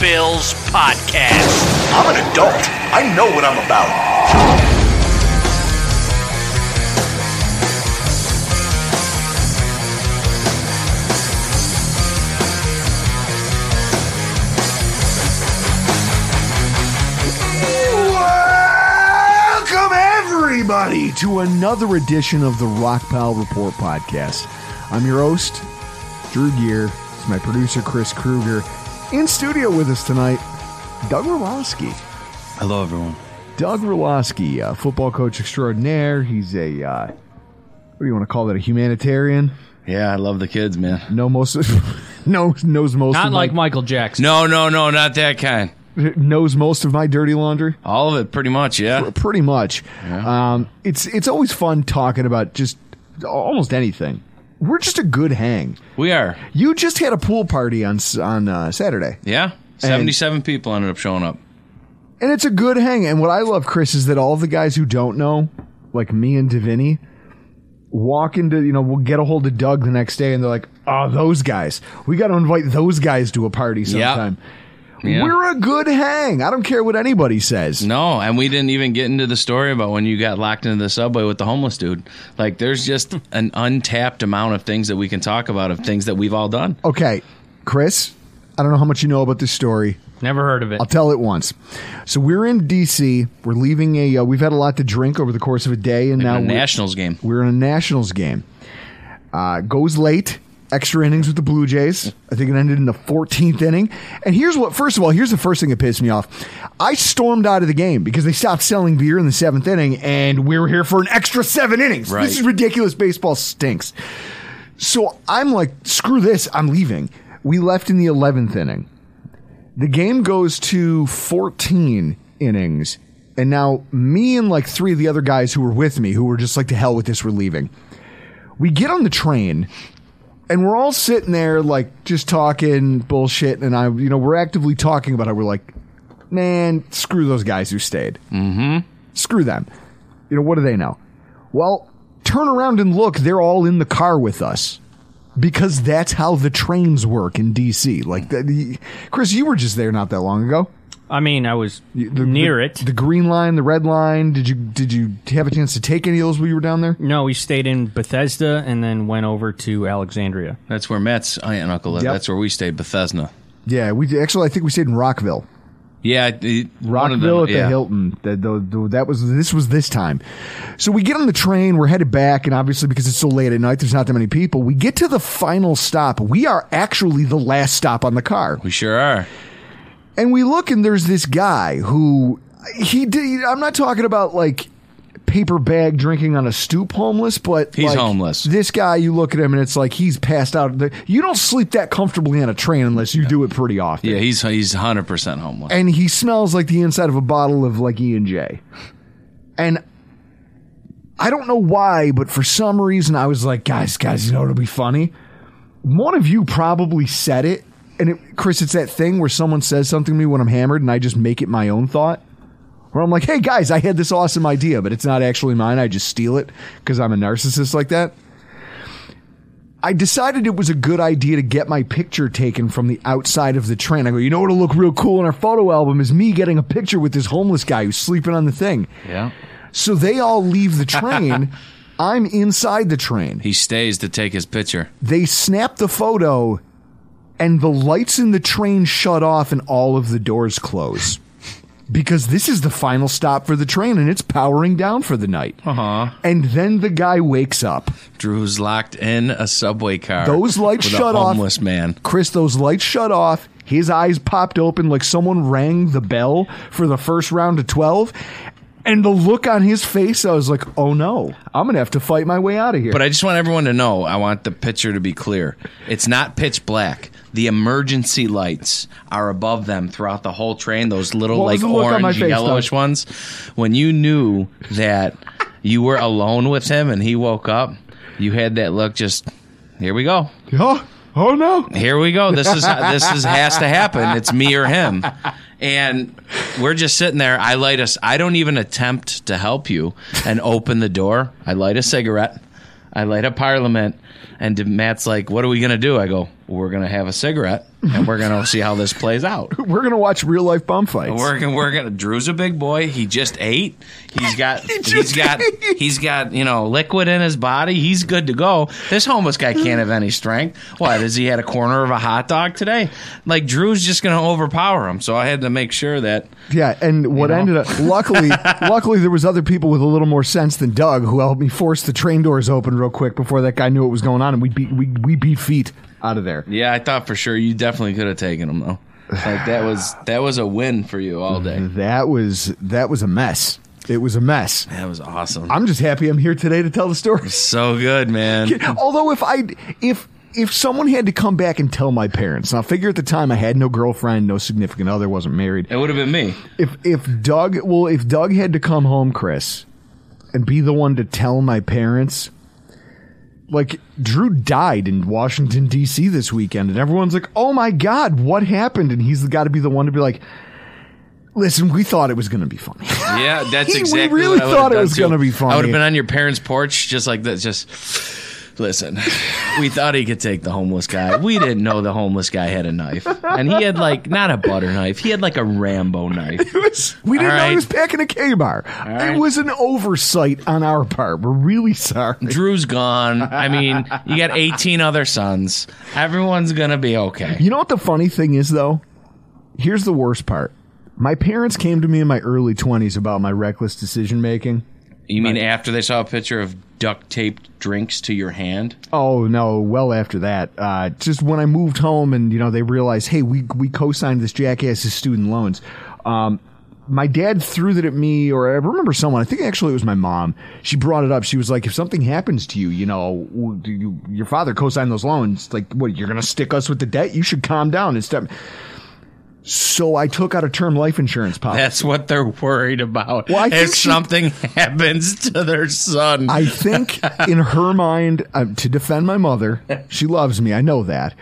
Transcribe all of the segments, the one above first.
Bills podcast. I'm an adult. I know what I'm about. Welcome, everybody, to another edition of the Rockpile Report podcast. I'm your host, Drew Gear. It's my producer, Chris Kruger. In studio with us tonight, Doug Relosky. Hello, everyone. Doug Relosky, uh, football coach extraordinaire. He's a, uh, what do you want to call that, a humanitarian? Yeah, I love the kids, man. Know most of, knows, knows most Not of like my, Michael Jackson. No, no, no, not that kind. knows most of my dirty laundry. All of it, pretty much, yeah. Pretty much. Um, it's it's always fun talking about just almost anything. We're just a good hang. We are. You just had a pool party on on uh, Saturday, Yeah. 77 people ended up showing up. and it's a good hang. And what I love, Chris, is that all the guys who don't know, like me and Davini, walk into you know we'll get a hold of Doug the next day, and they're like, "Oh, those guys, we got to invite those guys to a party sometime." Yeah. We're a good hang. I don't care what anybody says. No, and we didn't even get into the story about when you got locked into the subway with the homeless dude. Like, there's just an untapped amount of things that we can talk about of things that we've all done. Okay, Chris, I don't know how much you know about this story. Never heard of it. I'll tell it once. So we're in DC. We're leaving a. Uh, we've had a lot to drink over the course of a day, and now a we're- in a Nationals game. We're in a Nationals game. Uh, goes late. Extra innings with the Blue Jays. I think it ended in the 14th inning. And here's what. First of all, here's the first thing that pissed me off. I stormed out of the game because they stopped selling beer in the seventh inning, and we were here for an extra seven innings. Right. This is ridiculous. Baseball stinks. So I'm like, screw this. I'm leaving. We left in the 11th inning. The game goes to 14 innings. And now me and like three of the other guys who were with me, who were just like, to hell with this, we're leaving. We get on the train and we're all sitting there like just talking bullshit. And I, you know, we're actively talking about it. We're like, man, screw those guys who stayed. Mm-hmm. Screw them. You know, what do they know? Well, turn around and look. They're all in the car with us because that's how the trains work in DC. Like, the, the, Chris, you were just there not that long ago. I mean, I was The- near the- it. The green line, the red line. Did you did you have a chance to take any of those while you were down there? no, we stayed in Bethesda and then went over to Alexandria. That's where Matt's aunt and uncle live. Yep. That's where we stayed, Bethesda. Yeah, we actually I think we stayed in Rockville. Yeah. the- Rockville them- at the. Hilton. The, the, the- that was this was this time. So we get on the train. We're headed back, and obviously because it's so late at night, there's not that many people. We get to the final stop. We are actually the last stop on the car, We sure are. And we look, and there's this guy who he did. I'm not talking about like paper bag drinking on a stoop homeless, but He's like, homeless. This guy, you look at him, and it's like he's passed out. You don't sleep that comfortably on a train unless you do it pretty often. Yeah, he's he's 100% homeless. and he smells like the inside of a bottle of like E and J. And I don't know why, but for some reason I was like, guys, guys, you know it'll be funny. One of you probably said it, and it, Chris, it's that thing where someone says something to me when I'm hammered, and I just make it my own thought. Where I'm like, hey guys, I had this awesome idea, but it's not actually mine. I just steal it because I'm a narcissist like that. I decided it was a good idea to get my picture taken from the outside of the train. I go, you know what'll look real cool in our photo album is me getting a picture with this homeless guy who's sleeping on the thing. Yeah. So they all leave the train. I'm inside the train. He stays to take his picture. They snap the photo, and the lights in the train shut off and all of the doors close. Because this is the final stop for the train and it's powering down for the night. Uh-huh. And then the guy wakes up. Drew's locked in a subway car. Those lights with shut a off. homeless man. Chris, those lights shut off. His eyes popped open like someone rang the bell for the first round of 12. And the look on his face, I was like, oh no, I'm going to have to fight my way out of here. But I just want everyone to know. I want the picture to be clear. It's not pitch black. The emergency lights are above them throughout the whole train. Those little What was like the look on my orange, face, yellowish ones. When you knew that you were alone with him and he woke up, you had that look. Just here we go. oh, oh no. Here we go. This is this is has to happen. It's me or him. And we're just sitting there. I light us. I don't even attempt to help you and open the door. I light a cigarette. I light a Parliament. And Matt's like, "What are we gonna do?" I go, "We're gonna have a cigarette and we're gonna see how this plays out." We're going to watch real life bum fights. We're gonna, we're gonna. Drew's a big boy. He just ate. He's got. just he's got. He's got. You know, liquid in his body. He's good to go. This homeless guy can't have any strength. What? Has he had a corner of a hot dog today? Like Drew's just gonna overpower him. So I had to make sure that. Yeah, and what You know? ended up luckily luckily there was other people with a little more sense than Doug who helped me force the train doors open real quick before that guy knew what was going on and we beat we, we beat feet out of there. Yeah, I thought for sure you definitely could have taken him though. Like that was that was a win for you all day. That was that was a mess. It was a mess. That was awesome. I'm just happy I'm here today to tell the story. so good, man. Although if I if if someone had to come back and tell my parents, now figure at the time I had no girlfriend, no significant other, wasn't married. It would have been me. If if Doug well if Doug had to come home, Chris, and be the one to tell my parents, like Drew died in Washington D.C. this weekend, and everyone's like, "Oh my God, what happened?" And he's got to be the one to be like, "Listen, we thought it was going to be funny." Yeah, that's We exactly. really what I would've thought it was gonna be funny. I would have been on your parents' porch, just like that. Just listen. We thought he could take the homeless guy. We didn't know the homeless guy had a knife, and he had like not a butter knife. He had like a Rambo knife. Was- we didn't All know he was packing a Ka-Bar. right. It was an oversight on our part. We're really sorry. Drew's gone. I mean, you got 18 other sons. Everyone's gonna be okay. You know what the funny thing is, though? Here's the worst part. My parents came to me in my early 20s about my reckless decision making. You mean after they saw a picture of duct taped drinks to your hand? Oh no! Well, after that, uh, just when I moved home, and you know, they realized, hey, we we co-signed this jackass's student loans. Um, my dad threw that at me, or I remember someone. I think actually it was my mom. She brought it up. She was like, "If something happens to you, you know, you, your father co-signed those loans. Like, what? You're gonna stick us with the debt? You should calm down and step." So I took out a term life insurance policy. That's what they're worried about. Well, I think if she- something happens to their son. I think in her mind, uh, to defend my mother, she loves me. I know that.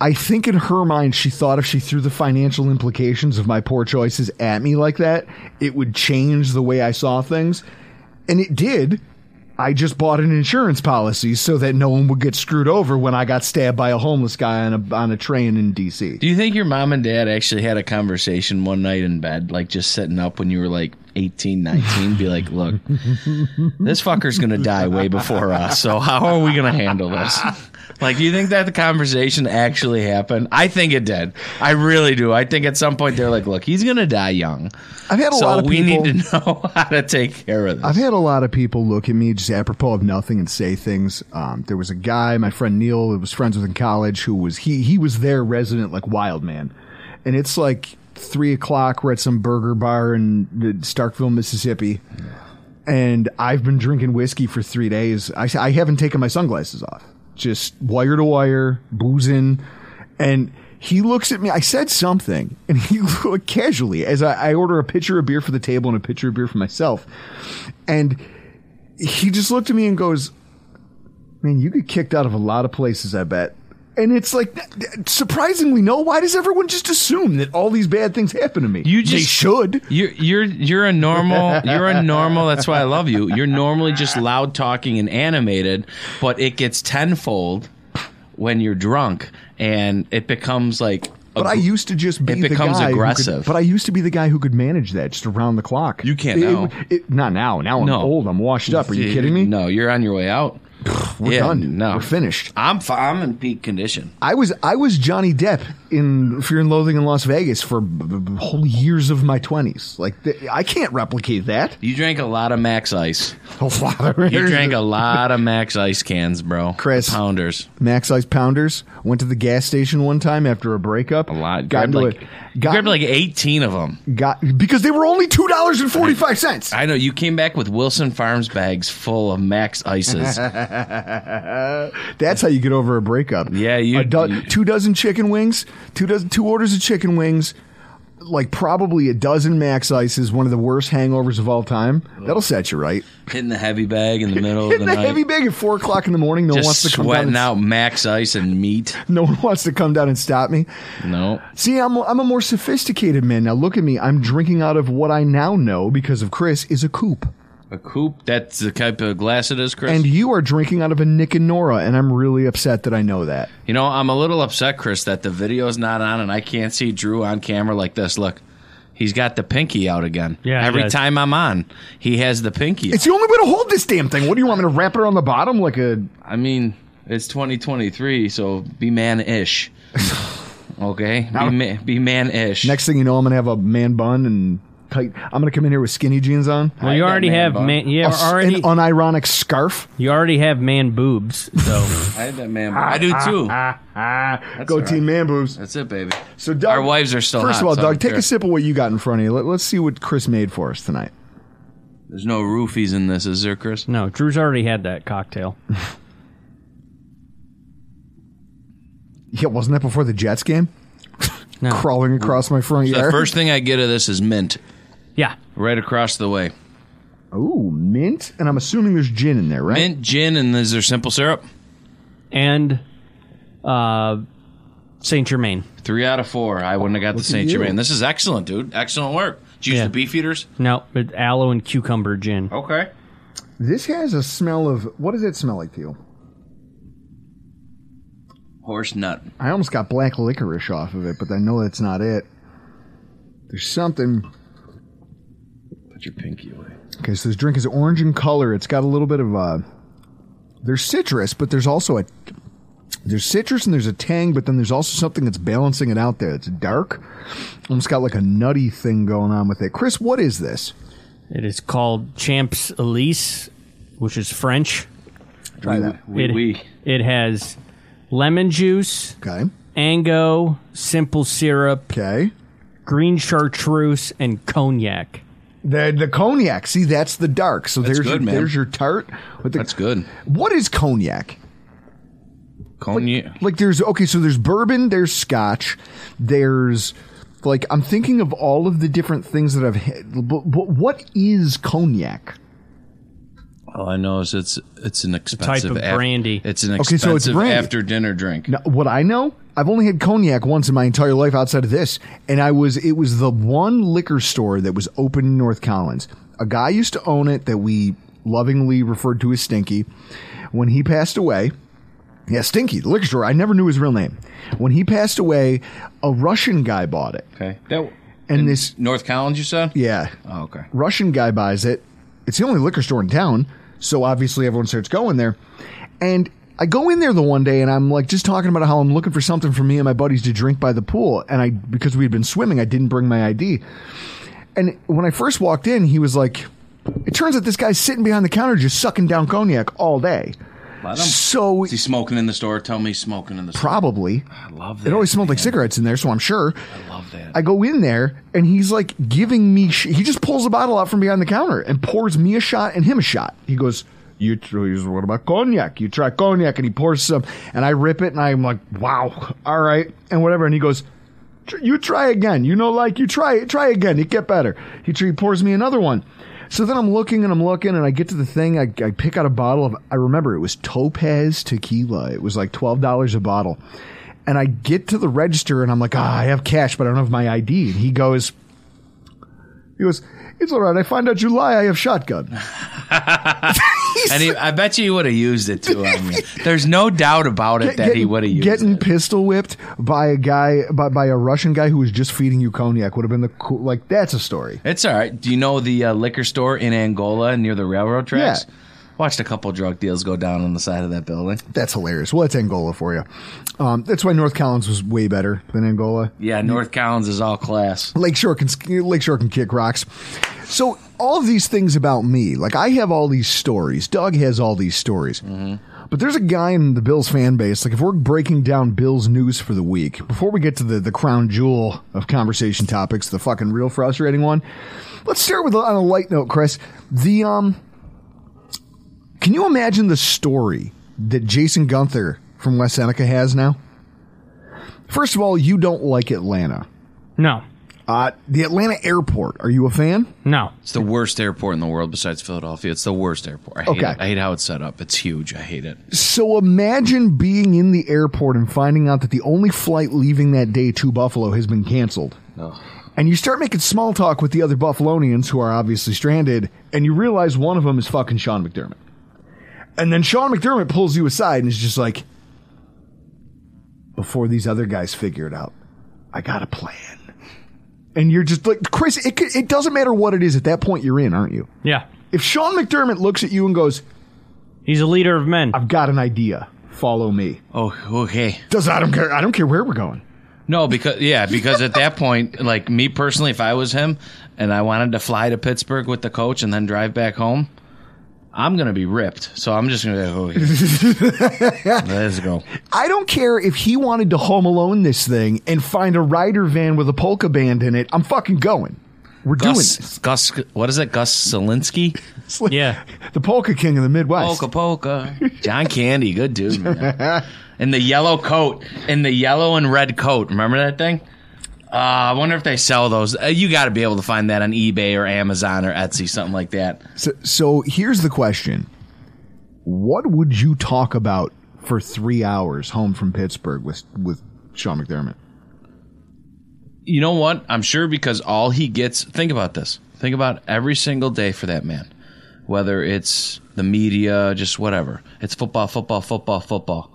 I think in her mind, she thought if she threw the financial implications of my poor choices at me like that, it would change the way I saw things. And it did. I just bought an insurance policy so that no one would get screwed over when I got stabbed by a homeless guy on a, on a train in DC. Do you think your mom and dad actually had a conversation one night in bed, like just sitting up when you were like 18, 19? Be like, look, this fucker's going to die way before us. So how are we going to handle this? Like, do you think that the conversation actually happened? I think it did. I really do. I think at some point they're like, look, he's going to die young. I've had a so lot of we people. need to know how to take care of this. I've had a lot of people look at me just apropos of nothing and say things. Um, there was a guy, my friend Neil, who was friends with in college, who was he he was their resident like wild man, and it's like three o'clock. We're at some burger bar in Starkville, Mississippi, and I've been drinking whiskey for three days. I I haven't taken my sunglasses off, just wire to wire, boozing, and. He looks at me. I said something, and he looked casually as I, I order a pitcher of beer for the table and a pitcher of beer for myself. And he just looked at me and goes, "Man, you get kicked out of a lot of places, I bet." And it's like surprisingly, no. Why does everyone just assume that all these bad things happen to me? You they just- should. You're you're you're a normal you're a normal that's why I love you. You're normally just loud talking and animated, but it gets tenfold when you're drunk and it becomes like But I used to just be It the becomes guy who could- aggressive. but I used to be the guy who could manage that just around the clock. You can't It- now. it- not now. Now I'm No. old. I'm washed up. Are you kidding me? No, you're on your way out. We're Yeah, done. no. We're finished. I'm fi- I'm in peak condition. I was I was Johnny Depp in Fear and Loathing in Las Vegas for b- b- whole years of my twenties. Like th- I can't replicate that. You drank a lot of Max Ice. A lot of You drank a lot of Max Ice cans, bro. Chris. Pounders. Max Ice Pounders. Went to the gas station one time after a breakup. A lot. Got Grabbed like, a, got, grabbed like 18 of them. got because they were only two dollars and forty five cents. I know. You came back with Wilson Farms bags full of Max Ices. That's how you get over a breakup. Yeah, you- A do- you- two dozen chicken wings, two dozen, two orders of chicken wings, like probably a dozen Max Ices. One of the worst hangovers of all time. That'll set you right. Hitting the heavy bag in the middle of the the night. heavy bag at four o'clock in the morning. No one wants to come down. And, out Max Ice and meat. No one wants to come down and stop me. No. See, I'm I'm a more sophisticated man now. Look at me. I'm drinking out of what I now know because of Chris is a coupe, A coupe. That's the type of glass it is, Chris. and you are drinking out of a Nick and Nora, and I'm really upset that I know that. you know, I'm a little upset, Chris, that the video's not on and I can't see Drew on camera like this. Look. He's got the pinky out again. Yeah, he Every does. time I'm on, he has the pinky. It's the only way to hold this damn thing. What do you want me to wrap it around the bottom like a? I mean, it's 2023, so be man-ish. okay, be, ma- be man-ish. Next thing you know, I'm gonna have a man bun and tight. I'm gonna come in here with skinny jeans on. Well, you already man have bun. man. You A s- already an unironic scarf. you already have man boobs. So I had that man. I do too. Go team man boobs. That's it, baby. So Doug, Our wives are still First hot, of all, so Doug, don't take care. a sip of what you got in front of you. Let, let's see what Chris made for us tonight. There's no roofies in this, is there, Chris? no, Drew's already had that cocktail. Yeah, wasn't that before the Jets game? No. Crawling across my front The yard. first thing I get of this is mint, Yeah, right across the way. Ooh, mint, and I'm assuming there's gin in there, right? Mint, gin, and is there simple syrup? and uh, Saint Germain. Three out of four. I wouldn't have got the Saint you. Germain. This is excellent, dude. Excellent work. Did you use Yeah. the Beefeaters? No, but aloe and cucumber gin. Okay. This has a smell of what does it smell like to you? Horse nut. I almost got black licorice off of it, but I know that's not it. There's something. Put your pinky away. Okay, so this drink is orange in color. It's got a little bit of uh there's citrus, but there's also a there's citrus and there's a tang, but then there's also something that's balancing it out there. It's dark. Almost got like a nutty thing going on with it. Chris, what is this? It is called Champs-Élysées, which is French. Try that. Oui, it, oui. it has lemon juice, Okay. Ango, simple syrup, Okay. green chartreuse, and cognac. The the cognac. See, that's the dark. So there's good, your, man. there's your tart. With the, That's good. What is cognac? Cognac. Like there's okay, so there's bourbon, there's scotch, there's like I'm thinking of all of the different things that I've had. But, but what is cognac? All I know is it's it's an expensive type of af- brandy. It's an Okay, expensive so it's brandy. after dinner drink. Now, what I know, I've only had cognac once in my entire life outside of this, and I was it was the one liquor store that was open in North Collins. A guy used to own it that we lovingly referred to as Stinky. When he passed away, yeah, Stinky, the liquor store. I never knew his real name. When he passed away, a Russian guy bought it, Okay. That, and in this North Collins, you said? yeah, Oh, okay. Russian guy buys it. It's the only liquor store in town, so obviously everyone starts going there. And I go in there the one day and I'm like just talking about how I'm looking for something for me and my buddies to drink by the pool. And I because we had been swimming, I didn't bring my ID. And when I first walked in, he was like, "It turns out this guy's sitting behind the counter just sucking down cognac all day." Let him. So Is he smoking in the store? Tell me he's smoking in the store. probably I love that. it always smelled like cigarettes in there, so I'm sure. I love that. I go in there and he's like giving me. Sh- he just pulls a bottle out from behind the counter and pours me a shot and him a shot. He goes, "You tr- what about cognac? You try cognac?" And he pours some, and I rip it and I'm like, "Wow, all right," and whatever. And he goes, "You try again. You know, like you try it. Try again. It get better." He, he pours me another one. So then I'm looking and I'm looking and I get to the thing. I, I pick out a bottle of, I remember it was Topaz tequila. It was like $12 a bottle. And I get to the register and I'm like, ah, I have cash, but I don't have my ID. And he goes, he goes, it's all right. I find out you lie. I have shotgun. And he, I bet you he would have used it too. you. There's no doubt about it that he would have used getting it. pistol whipped by a guy by, by a Russian guy who was just feeding you cognac would have been the cool. Like that's a story. It's all right. Do you know the uh, liquor store in Angola near the railroad tracks? Yeah. Watched a couple drug deals go down on the side of that building. That's hilarious. Well, it's Angola for you. Um, that's why North Collins was way better than Angola. Yeah, North Collins is all class. Lakeshore can Lakeshore can kick rocks. So all of these things about me, like I have all these stories. Doug has all these stories. But there's a guy in the Bills fan base. Like if we're breaking down Bills news for the week, before we get to the the crown jewel of conversation topics, the fucking real frustrating one. Let's start with on a light note, Chris. The um, can you imagine the story that Jason Gunther from West Seneca has now? First of all, you don't like Atlanta. No. Uh, the Atlanta airport. Are you a fan? No. It's the worst airport in the world besides Philadelphia. It's the worst airport. I hate Okay. it. I hate how it's set up. It's huge. I hate it. So imagine being in the airport and finding out that the only flight leaving that day to Buffalo has been canceled. No. And you start making small talk with the other Buffalonians who are obviously stranded, and you realize one of them is fucking Sean McDermott. And then Sean McDermott pulls you aside and is just like, before these other guys figure it out, I got a plan. And you're just like, Chris, it, it doesn't matter what it is. At that point, you're in, aren't you? Yeah. If Sean McDermott looks at you and goes, He's a leader of men. I've got an idea. Follow me. Oh, okay. Does I don't care. I don't care where we're going. No, because yeah, because at that point, like me personally, if I was him and I wanted to fly to Pittsburgh with the coach and then drive back home, I'm gonna be ripped. So I'm just gonna go. Okay. Let's go. I don't care if he wanted to home alone this thing and find a rider van with a polka band in it. I'm fucking going. We're doing Gus, this. Gus, what is it? Gus Zelinsky? Like Yeah. the polka king of the Midwest. Polka polka. John Candy, good dude. Man. In the yellow coat, in the yellow and red coat. Remember that thing? Uh, I wonder if they sell those. Uh, you got to be able to find that on eBay or Amazon or Etsy, something like that. So, so here's the question: What would you talk about for three hours home from Pittsburgh with with Sean McDermott? You know what? I'm sure because all he gets. Think about this. Think about every single day for that man. Whether it's the media, just whatever. It's football, football, football, football.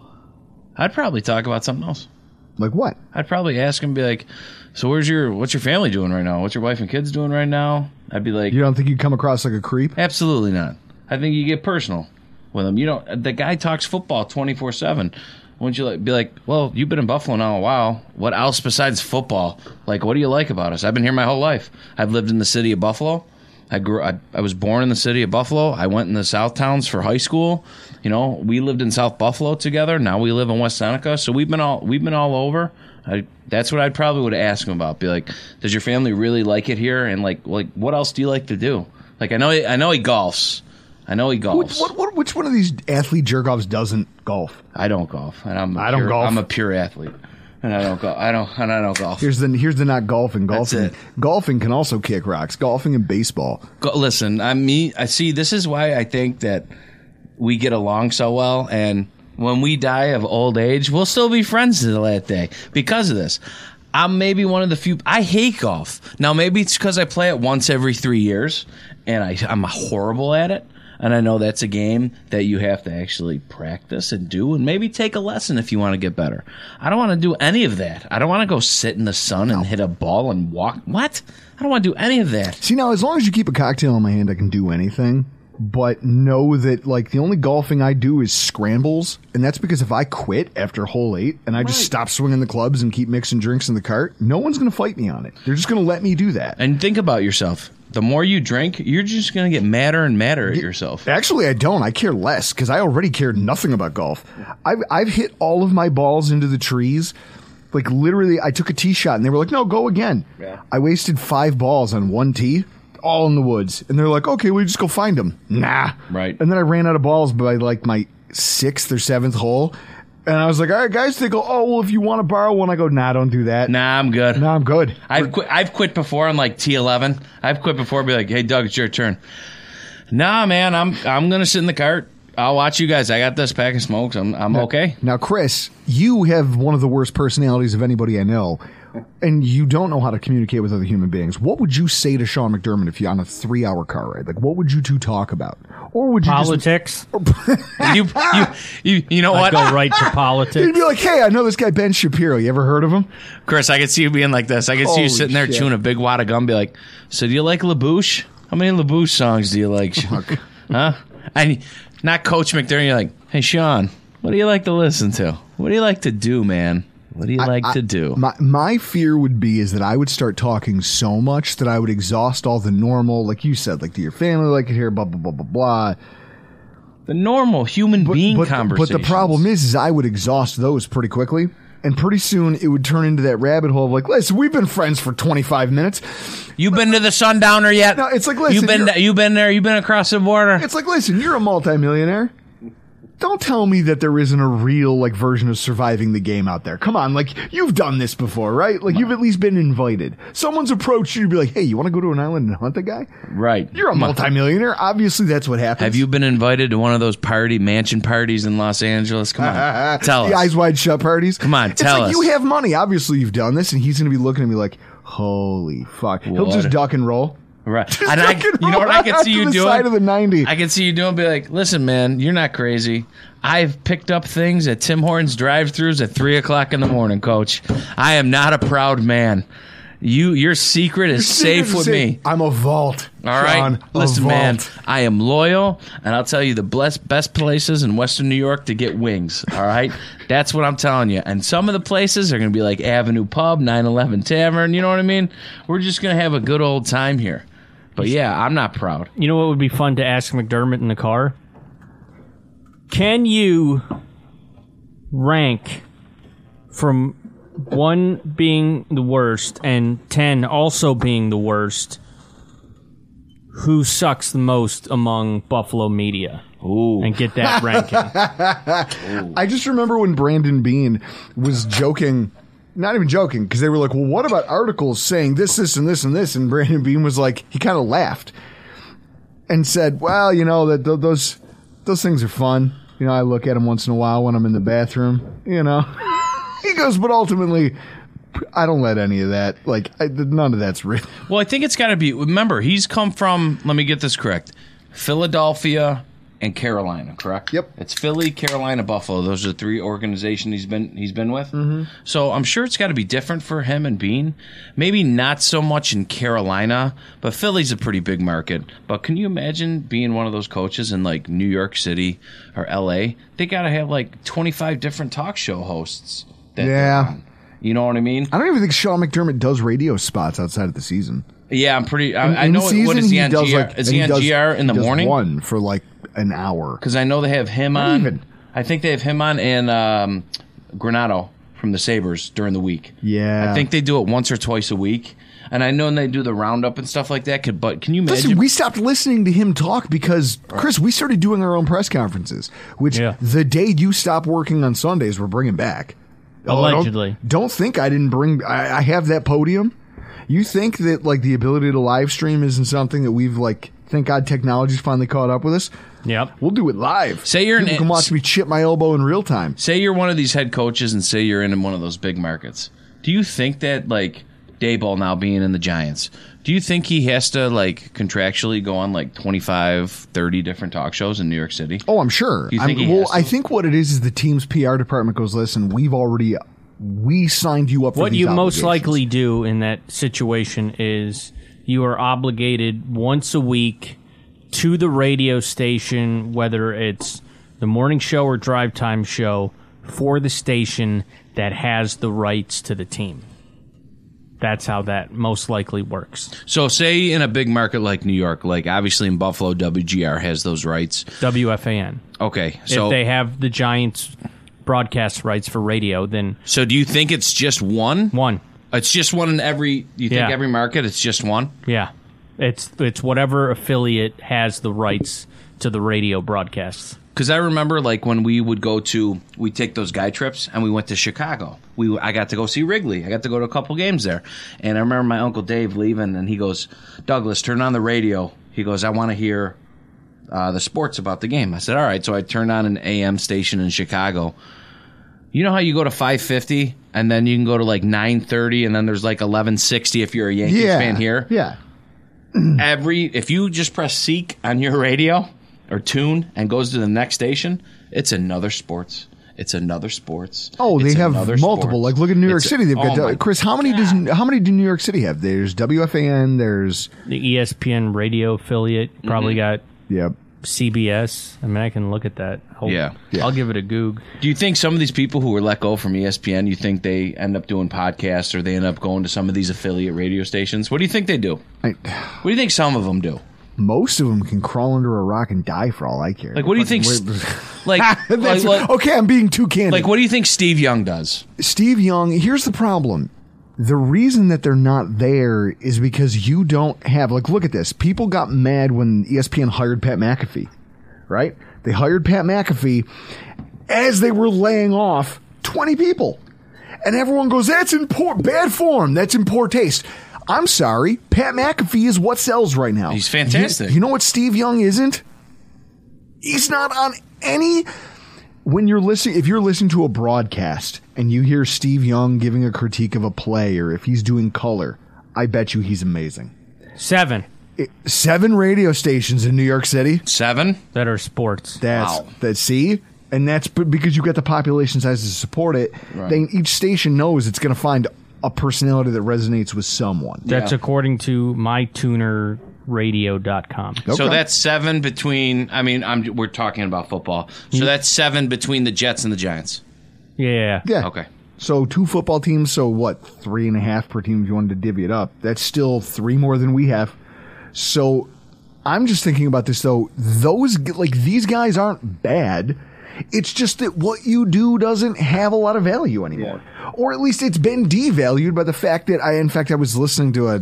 I'd probably talk about something else. Like what? I'd probably ask him, be like, "So where's your what's your family doing right now? What's your wife and kids doing right now?" I'd be like, You don't think you come across like a creep? Absolutely not. I think you get personal with him. You don't. The guy talks football twenty four seven. Wouldn't you like be like, well, you've been in Buffalo now a while. What else besides football? Like, what do you like about us? I've been here my whole life. I've lived in the city of Buffalo. I grew. I, I was born in the city of Buffalo. I went in the South Towns for high school. You know, we lived in South Buffalo together. Now we live in West Seneca. So we've been all we've been all over. I, that's what I'd probably would ask him about. Be like, does your family really like it here? And like, like, what else do you like to do? Like, I know, he, I know he golfs. I know he golfs. what, what, which one of these athlete jerk-offs doesn't golf? I don't golf, and I'm. I don't pure- golf. I'm a pure athlete, and I don't golf. I don't. And I don't golf. Here's the here's the not golfing. Golfing golfing can also kick rocks. Golfing and baseball. Go, listen, I me. I see. This is why I think that we get along so well, and when we die of old age, we'll still be friends till that day because of this. I'm maybe one of the few. I hate golf. Now maybe it's because I play it once every three years, and I, I'm horrible at it. And I know that's a game that you have to actually practice and do, and maybe take a lesson if you want to get better. I don't want to do any of that. I don't want to go sit in the sun and hit a ball and walk. What? I don't want to do any of that. See now, as long as you keep a cocktail in my hand, I can do anything. But know that like the only golfing I do is scrambles, and that's because if I quit after hole eight and I just stop swinging the clubs and keep mixing drinks in the cart, no one's going to fight me on it. They're just going to let me do that. And think about yourself. The more you drink, you're just going to get madder and madder at yourself. Actually, I don't. I care less because I already cared nothing about golf. I've I've hit all of my balls into the trees. Like literally, I took a tee shot and they were like, "No, go again." Yeah. I wasted five balls on one tee, all in the woods, and they're like, "Okay, we just go find them." Nah, Right. And then I ran out of balls by like my sixth or seventh hole. And I was like, all right, guys. They go, oh, well, if you want to borrow one, I go, nah, don't do that. Nah, I'm good. Nah, I'm good. I've quit. I've quit before on like T11. I've quit before. Be like, hey, Doug, it's your turn. Nah, man, I'm I'm gonna sit in the cart. I'll watch you guys. I got this pack of smokes. I'm I'm okay. Now, Chris, you have one of the worst personalities of anybody I know, and you don't know how to communicate with other human beings. What would you say to Sean McDermott if you're on a three-hour car ride? Like, what would you two talk about? Or would you Politics. You you you, you know I what, go right to politics. You'd be like, "Hey, I know this guy Ben Shapiro. You ever heard of him?" Chris? I could see you being like this. I could see you sitting there shit. chewing a big wad of gum. Be like, so do you like LaBouche? How many LaBouche songs do you like? Oh, huh? And not Coach McDermott. You're like, hey, Sean, what do you like to listen to? What do you like to do, man? What do you like I- to do? My my fear would be is that I would start talking so much that I would exhaust all the normal, like you said, like to your family, like it here, blah blah blah blah blah. the normal human being but, conversation. but the problem is, is I would exhaust those pretty quickly. And pretty soon it would turn into that rabbit hole of like, listen, we've been friends for 25 minutes. You've been to the Sundowner yet? No, it's like, listen, you've been you're- you been there? you've been across the border? It's like, listen, you're a multimillionaire. Don't tell me that there isn't a real like version of surviving the game out there. Come on, like you've done this before, right? Like you've at least been invited. Someone's approached you to be like, "Hey, you want to go to an island and hunt the guy?" Right. You're a multimillionaire. Obviously, that's what happens. Have you been invited to one of those party mansion parties in Los Angeles? Come on, tell the us. eyes wide shut parties? Come on, tell like us. you have money. Obviously, you've done this, and he's going to be looking at me like, "Holy fuck!" He'll just duck and roll. Right. Just And I, you know what I can see you the doing? Side of the ninety. I can see you doing. Be like, listen, man, you're not crazy. I've picked up things at Tim Hortons drive-throughs at three o'clock in the morning, Coach. I am not a proud man. You, your secret is safe with me. I'm a vault. All right, listen, man. I am loyal, and I'll tell you the blessed, best places in Western New York to get wings. All right, that's what I'm telling you. And some of the places are going to be like Avenue Pub, 911 Tavern. You know what I mean? We're just going to have a good old time here. But yeah, I'm not proud. You know what would be fun to ask McDermott in the car? Can you rank from one being the worst and 10 also being the worst who sucks the most among Buffalo media? Ooh. And get that ranking. I just remember when Brandon Beane was joking, not even joking, because they were like, "Well, what about articles saying this, this, and this, and this?" And Brandon Beane was like, he kind of laughed and said, "Well, you know that th- those those things are fun. You know, I look at them once in a while when I'm in the bathroom. You know." he goes, "But ultimately." I don't let any of that. Like I, none of that's real. Well, I think it's got to be. Remember, he's come from. Let me get this correct: Philadelphia and Carolina. Correct. Yep. It's Philly, Carolina, Buffalo. Those are the three organizations he's been he's been with. Mm-hmm. So I'm sure it's got to be different for him and Beane. Maybe not so much in Carolina, but Philly's a pretty big market. But can you imagine being one of those coaches in like New York City or L.A.? They got to have like 25 different talk show hosts. That Yeah. You know what I mean? I don't even think Sean McDermott does radio spots outside of the season. Yeah, I'm pretty. I, In- I know. season, what is he, on does GR? like is and he on does- GR in the he does morning? One for like an hour. Because I know they have him Not on. even. I think they have him on and um, Granato from the Sabres during the week. Yeah. I think they do it once or twice a week. And I know they do the roundup and stuff like that. Could, but can you imagine? Listen, we stopped listening to him talk because Chris, we started doing our own press conferences, which Yeah. the day you stop working on Sundays, we're bringing back. Oh, don't- Allegedly. don't, think I didn't bring. I, I have that podium. You think that like the ability to live stream isn't something that we've like? Thank God technology's finally caught up with us. Yep. We'll do it live. Say you're an- can watch me chip my elbow in real time. say you're one of these head coaches and say you're in one of those big markets. Do you think that like Daboll now being in the Giants, do you think he has to like contractually go on like 25, 30 different talk shows in New York City? Oh, I'm sure. You think I'm- well? I think what it is is the team's PR department goes, listen, we've already we signed you up. for What these you most likely do in that situation is you are obligated once a week to the radio station, whether it's the morning show or drive time show, for the station that has the rights to the team. That's how that most likely works. So, say in a big market like New York, like obviously in Buffalo, WGR has those rights. WFAN. Okay, so if they have the Giants broadcast rights for radio, then so do you think it's just one? one. It's just one in every. You think Yeah. every market? It's just one. Yeah. It's it's whatever affiliate has the rights to the radio broadcasts. Because I remember, like when we would go to, we take those guy trips, and we went to Chicago. We, I got to go see Wrigley. I got to go to a couple games there, and I remember my uncle Dave leaving, and he goes, "Douglas, turn on the radio." He goes, "I want to hear uh, the sports about the game." I said, "All right." So I turned on an AM station in Chicago. You know how you go to 550, and then you can go to like 930, and then there's like 1160 if you're a Yankees yeah. fan here Yeah. every if you just press seek on your radio or tune and goes to the next station, it's another sports. It's another sports. Oh, they It's have multiple. sports. Like look at New York It's- City. They've got oh my Chris. How many does how many do New York City have? There's WFAN. There's The ESPN radio affiliate probably got yeah. CBS. I mean, I can look at that. I'll, Yeah. Yeah. I'll give it a goog. Do you think some of these people who were let go from ESPN, you think they end up doing podcasts or they end up going to some of these affiliate radio stations? What do you think they do? I, What do you think some of them do? most of them can crawl under a rock and die for all I care. Like, what do you think? Like, like, like, okay, I'm being too candid. like, what do you think Steve Young does? Steve Young, here's the problem. The reason that they're not there is because you don't have like look at this. People got mad when ESPN hired Pat McAfee. Right? They hired Pat McAfee as they were laying off 20 people. And everyone goes, "That's in poor bad form. That's in poor taste." I'm sorry. Pat McAfee is what sells right now. He's fantastic. You, you know what Steve Young isn't? He's not on any when you're listening if you're listening to a broadcast and you hear Steve Young giving a critique of a play or if he's doing color, I bet you he's amazing. Seven It- seven radio stations in New York City. Seven? that are sports. That's Wow. that see? And that's because you've got the population size to support it. Then each station knows it's going to find a personality that resonates with someone. That's Yeah. according to mytunerradio.com. So Okay. that's seven between. I mean, I'm we're talking about football. So that's seven between the Jets and the Giants. Yeah. Yeah. Okay. So two football teams. So what? Three and a half per team if you wanted to divvy it up. That's still three more than we have. So I'm just thinking about this though. Those like these guys aren't bad. It's just that what you do doesn't have a lot of value anymore, or at least it's been devalued by the fact that I, in fact, I was listening to a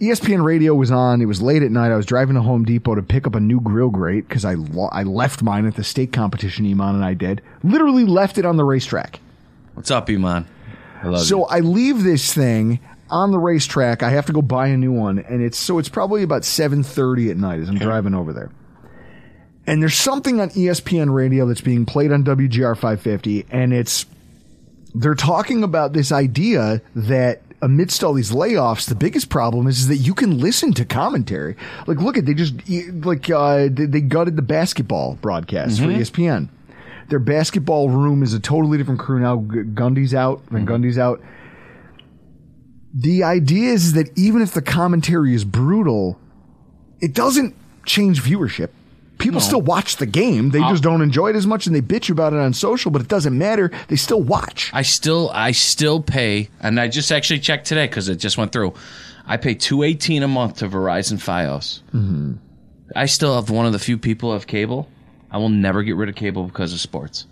ESPN radio was on. It was late at night. I was driving to Home Depot to pick up a new grill grate because I lo- I left mine at the state competition. Iman and I did literally left it on the racetrack. What's up, Iman? I love So you. I leave this thing on the racetrack. I have to go buy a new one, and it's so it's probably about seven thirty at night as I'm driving over there. And there's something on ESPN radio that's being played on WGR 550, and it's they're talking about this idea that amidst all these layoffs, the biggest problem is, is that you can listen to commentary. Like, look at they just like uh, they, they gutted the basketball broadcast for E ESPN. Their basketball room is a totally different crew now. Gundy's out, and Gundy's out. The idea is that even if the commentary is brutal, it doesn't change viewership. People still watch the game. They just don't enjoy it as much and they bitch about it on social, but it doesn't matter. They still watch. I still I still pay, and I just actually checked today because it just went through. I pay two eighteen a month to Verizon FiOS. Mm-hmm. I still have one of the few people who have cable. I will never get rid of cable because of sports.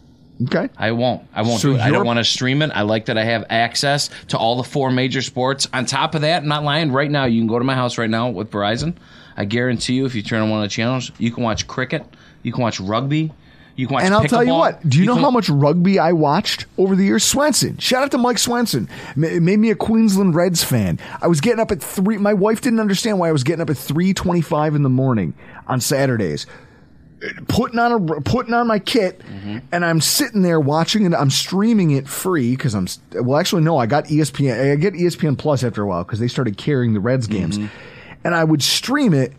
Okay. I won't. I won't So do it. I don't want to stream it. I like that I have access to all the four major sports. On top of that, I'm not lying. Right now, you can go to my house right now with Verizon. I guarantee you, if you turn on one of the channels, you can watch cricket, you can watch rugby, you can watch. And I'll tell you what. Do you, know can- how much rugby I watched over the years? Swenson. Shout out to Mike Swenson. It made me a Queensland Reds fan. I was getting up at three. My wife didn't understand why I was getting up at three twenty-five in the morning on Saturdays, putting on a putting on my kit, Mm-hmm. and I'm sitting there watching it. I'm streaming it free because I'm. Well, actually, no. I got ESPN. I get ESPN Plus after a while because they started carrying the Reds games, Mm-hmm. And I would stream it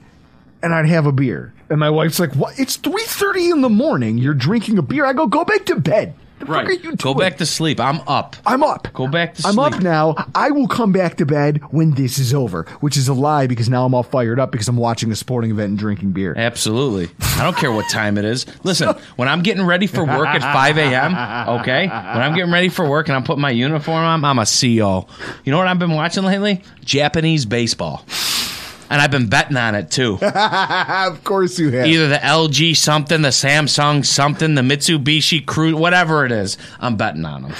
and I'd have a beer. And my wife's like, "What? It's three thirty in the morning. You're drinking a beer." I go, "Go back to bed." The Right. are you Go back to sleep. I'm up. I'm up. Go back to sleep. I'm up now. I will come back to bed when this is over, which is a lie because now I'm all fired up because I'm watching a sporting event and drinking beer. Absolutely. I don't care what time it is. Listen, when I'm getting ready for work at 5 a.m., okay? When I'm getting ready for work and I'm putting my uniform on, I'm a CO. You know what I've been watching lately? Japanese baseball. And I've been betting on it too. of course you have. Either the LG something, the Samsung something, the Mitsubishi Crew, whatever it is. I'm betting on them.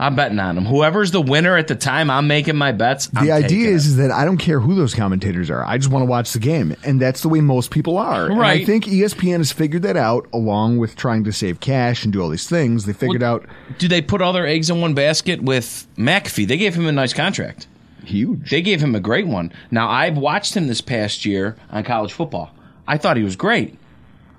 I'm betting on them. Whoever's the winner at the time, I'm making my bets. I'm the idea taking is, that I don't care who those commentators are. I just want to watch the game, and that's the way most people are. And I think ESPN has figured that out, along with trying to save cash and do all these things. They figured Well, out Do they put all their eggs in one basket with McAfee? They gave him a nice contract. Huge. They gave him a great one. Now I've watched him this past year on college football. I thought he was great.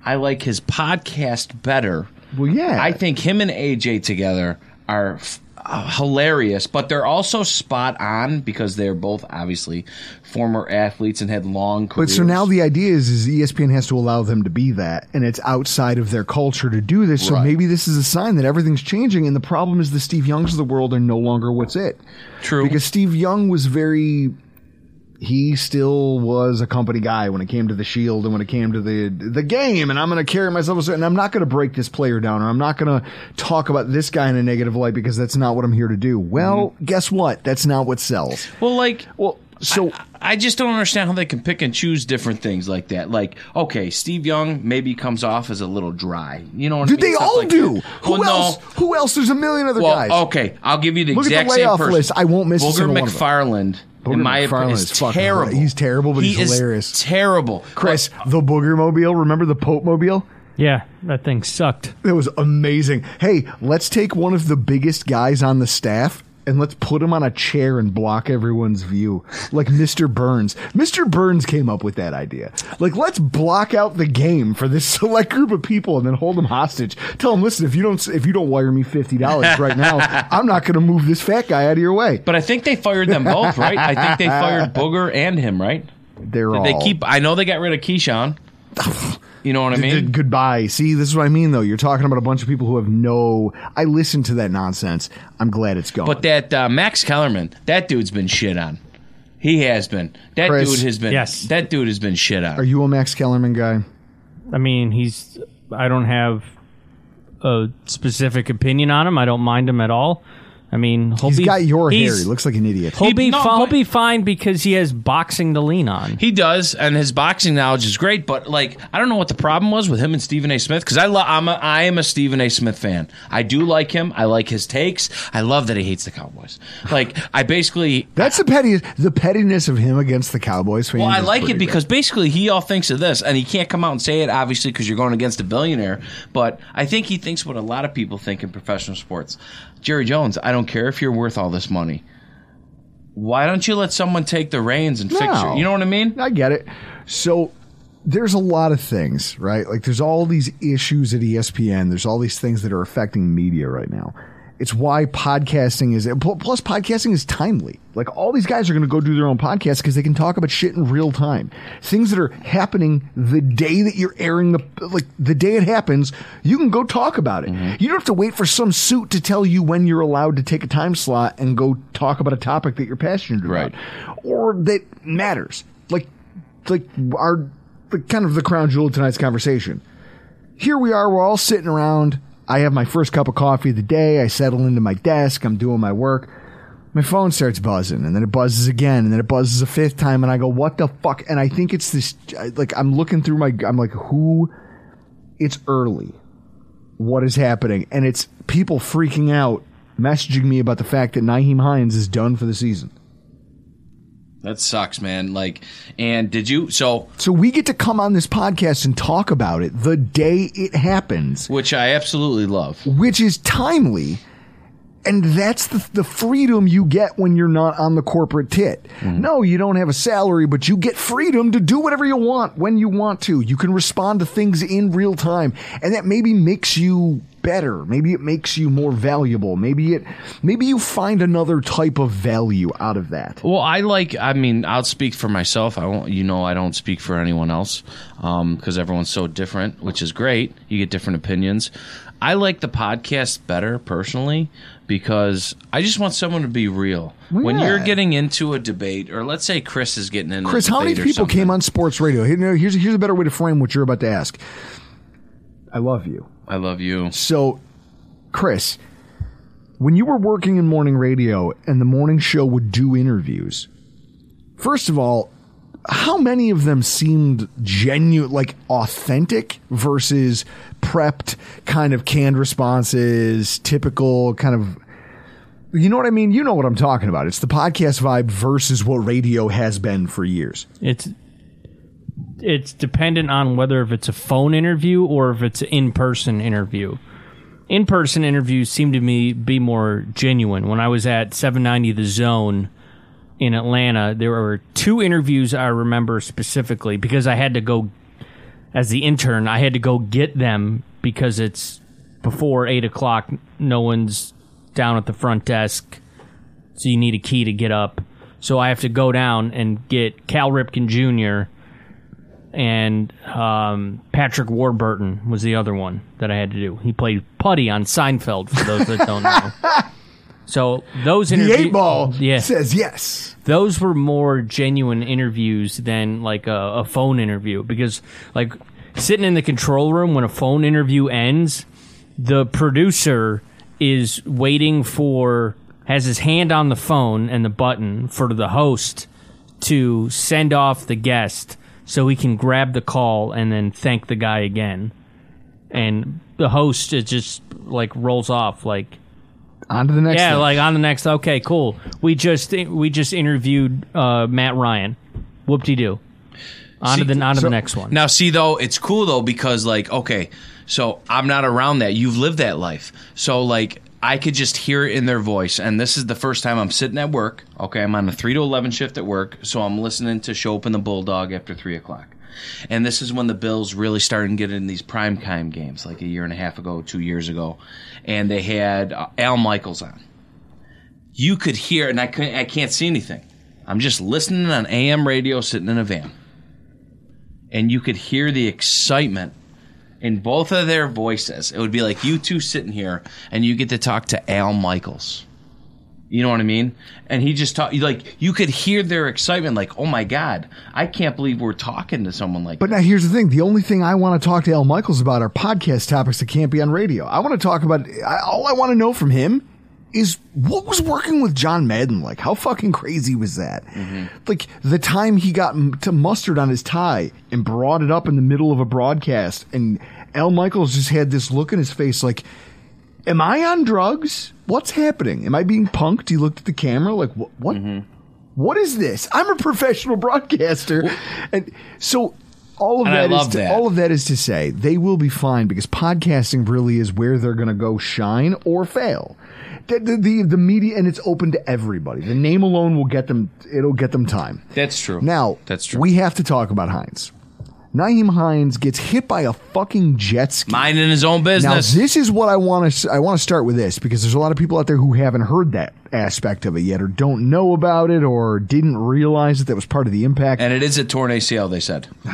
I like his podcast better. Well, yeah. I think him and AJ together are f- uh, hilarious, but they're also spot on because they're both obviously former athletes and had long careers. But so now the idea is, is ESPN has to allow them to be that, and it's outside of their culture to do this. So Right. maybe this is a sign that everything's changing, and the problem is the Steve Youngs of the world are no longer what's it. True. Because Steve Young was very. He still was a company guy when it came to the Shield and when it came to the the game, and I'm going to carry myself, a certain- and I'm not going to break this player down, or I'm not going to talk about this guy in a negative light because that's not what I'm here to do. Well, Mm-hmm. guess what? That's not what sells. well, like Well, so I just don't understand how they can pick and choose different things like that. Like, okay, Steve Young maybe comes off as a little dry. You know what Dude, I mean? they Stuff all like do. that. Who Well, else? No. Who else? There's a million other Well, guys. okay, I'll give you the Look at the exact same person. list. I won't miss a Booger one of them. McFarland. Booger in my McFarland opinion, is is fucking terrible. hilarious. He's terrible, but He he's is hilarious. Terrible, Chris, the Booger Mobile. Remember the Pope Mobile? Yeah, that thing sucked. It was amazing. Hey, let's take one of the biggest guys on the staff and let's put him on a chair and block everyone's view, like Mr. Burns. Mr. Burns came up with that idea. Like, let's block out the game for this select group of people and then hold them hostage. Tell them, listen, if you don't if you don't wire me fifty dollars right now, I'm not going to move this fat guy out of your way. But I think they fired them both, right? I think they fired Booger and him, right? They're Did all they keep? I know they got rid of Keyshawn. You know what I Th- th- mean? goodbye. See, this is what I mean, though. You're talking about a bunch of people who have no. I listened to that nonsense. I'm glad it's gone. But that uh, Max Kellerman, that dude's been shit on. He has been. That Chris. dude has been. Yes. That dude has been shit on. are you a Max Kellerman guy? I mean, he's. I don't have a specific opinion on him. I don't mind him at all. I mean, he'll He's be, got your hair. He looks like an idiot. He'll He- be, no, fi- he'll be fine because he has boxing to lean on. He does, and his boxing knowledge is great. But like, I don't know what the problem was with him and Stephen A. Smith because I lo- I'm a, I am a Stephen A. Smith fan. I do like him. I like his takes. I love that he hates the Cowboys. Like, I basically That's the pettiest. The pettiness of him against the Cowboys fans. Well, I like it because basically he all thinks of this, and he can't come out and say it, obviously, because you're going against a billionaire. But I think he thinks what a lot of people think in professional sports. Jerry Jones, I don't care if you're worth all this money. Why don't you let someone take the reins and fix No. it? You know what I mean? I get it. So there's a lot of things, right? Like there's all these issues at ESPN. There's all these things that are affecting media right now. It's why podcasting is pl- plus podcasting is timely. Like all these guys are going to go do their own podcast because they can talk about shit in real time. Things that are happening the day that you're airing the like the day it happens, you can go talk about it. Mm-hmm. You don't have to wait for some suit to tell you when you're allowed to take a time slot and go talk about a topic that you're passionate about or that matters. Like like our the kind of the crown jewel of tonight's conversation here we are. We're all sitting around. I have my first cup of coffee of the day. I settle into my desk. I'm doing my work. My phone starts buzzing and then it buzzes again and then it buzzes a fifth time and I go, what the fuck? And I think it's this, like, I'm looking through my, I'm like, who? It's early. What is happening? And it's people freaking out, messaging me about the fact that Nyheim Hines is done for the season. That sucks, man. Like, and did you? So, So we get to come on this podcast and talk about it the day it happens. which I absolutely love. which is timely. And that's the, the freedom you get when you're not on the corporate tit. Mm-hmm. No, you don't have a salary, but you get freedom to do whatever you want when you want to. You can respond to things in real time. And that maybe makes you better. Maybe it makes you more valuable. Maybe it, maybe you find another type of value out of that. Well, I like. I mean, I'll speak for myself. I won't. You know, I don't speak for anyone else um, because everyone's so different, which is great. You get different opinions. I like the podcast better personally because I just want someone to be real. When yeah. you're getting into a debate, or let's say Chris is getting into Chris, how many people came on sports radio? Here's, here's a better way to frame what you're about to ask. I love you. I love you. So, Chris, when you were working in morning radio and the morning show would do interviews, first of all, how many of them seemed genuine, like authentic versus prepped, kind of canned responses, typical kind of You know what I mean? You know what I'm talking about. It's the podcast vibe versus what radio has been for years. It's it's dependent on whether if it's a phone interview or if it's an in-person interview. In-person interviews seem to me be more genuine. When I was at 790 The Zone in Atlanta, there were two interviews I remember specifically because I had to go as the intern. I had to go get them because it's before eight o'clock. No one's down at the front desk, so you need a key to get up. So I have to go down and get Cal Ripken Jr. and um, Patrick Warburton was the other one that I had to do. He played Puddy on Seinfeld. For those that don't know. So those interviews, The eight ball yeah, says yes. those were more genuine interviews than like a, a phone interview because like sitting in the control room when a phone interview ends the producer is waiting for has his hand on the phone and the button for the host to send off the guest so he can grab the call and then thank the guy again and the host is just like rolls off like On to the next. yeah, thing. like on the next. Okay, cool. We just we just interviewed uh, Matt Ryan. Whoop de doo. On to the on to so- the next one. Now, see though, it's cool though because like, okay, so I'm not around that. You've lived that life, so like. I could just hear it in their voice, and this is the first time I'm sitting at work. Okay, I'm on a three to eleven shift at work, so I'm listening to Schopp and the Bulldog after three o'clock. And this is when the Bills really started to get in these prime time games, like a year and a half ago, two years ago, and they had uh, Al Michaels on. You could hear, and I couldn't, I can't see anything. I'm just listening on AM radio, sitting in a van and you could hear the excitement in both of their voices. It would be like you two sitting here, and you get to talk to Al Michaels. You know what I mean? And he just talked like you could hear their excitement, like, "Oh my god, I can't believe we're talking to someone like." But now here's the thing: the only thing I want to talk to Al Michaels about are podcast topics that can't be on radio. I want to talk about I, all I want to know from him is what was working with John Madden like. How fucking crazy was that? Mm-hmm. Like the time he got m- to mustard on his tie and brought it up in the middle of a broadcast, and Al Michaels just had this look in his face, like. Am I on drugs? What's happening? Am I being punked? He looked at the camera like, what? What, what is this? I'm a professional broadcaster, and so all of And that is to, that. all of that is to say they will be fine because podcasting really is where they're going to go shine or fail. The, the, the the media and it's open to everybody. The name alone will get them. It'll get them time. That's true. Now that's true. We have to talk about Hines. Nyheim Hines gets hit by a fucking jet ski. Minding his own business. Now this is what I want to. I want to start with this because there's a lot of people out there who haven't heard that aspect of it yet, or don't know about it, or didn't realize that that was part of the impact. and it is a torn ACL. They said.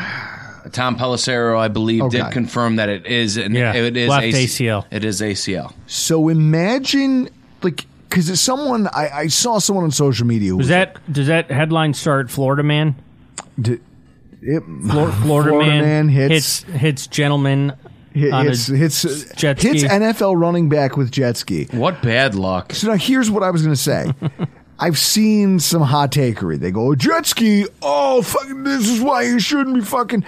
Tom Pelissero, I believe, Okay. did confirm that it is. An, Yeah, it is left AC ACL. It is ACL. so imagine, like, because someone I, I saw someone on social media who Does that does that headline start Florida man? d- it, Flor- Florida, Florida man, man hits- hits hits gentleman hit- on a hits hits hits. NFL running back with jet ski. What bad luck! So now here's what I was going to say. I've seen some hot takery. They go jet ski. Oh, fucking! This is why you shouldn't be fucking.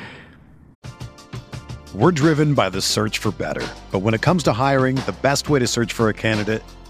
We're driven by the search for better. But when it comes to hiring, the best way to search for a candidate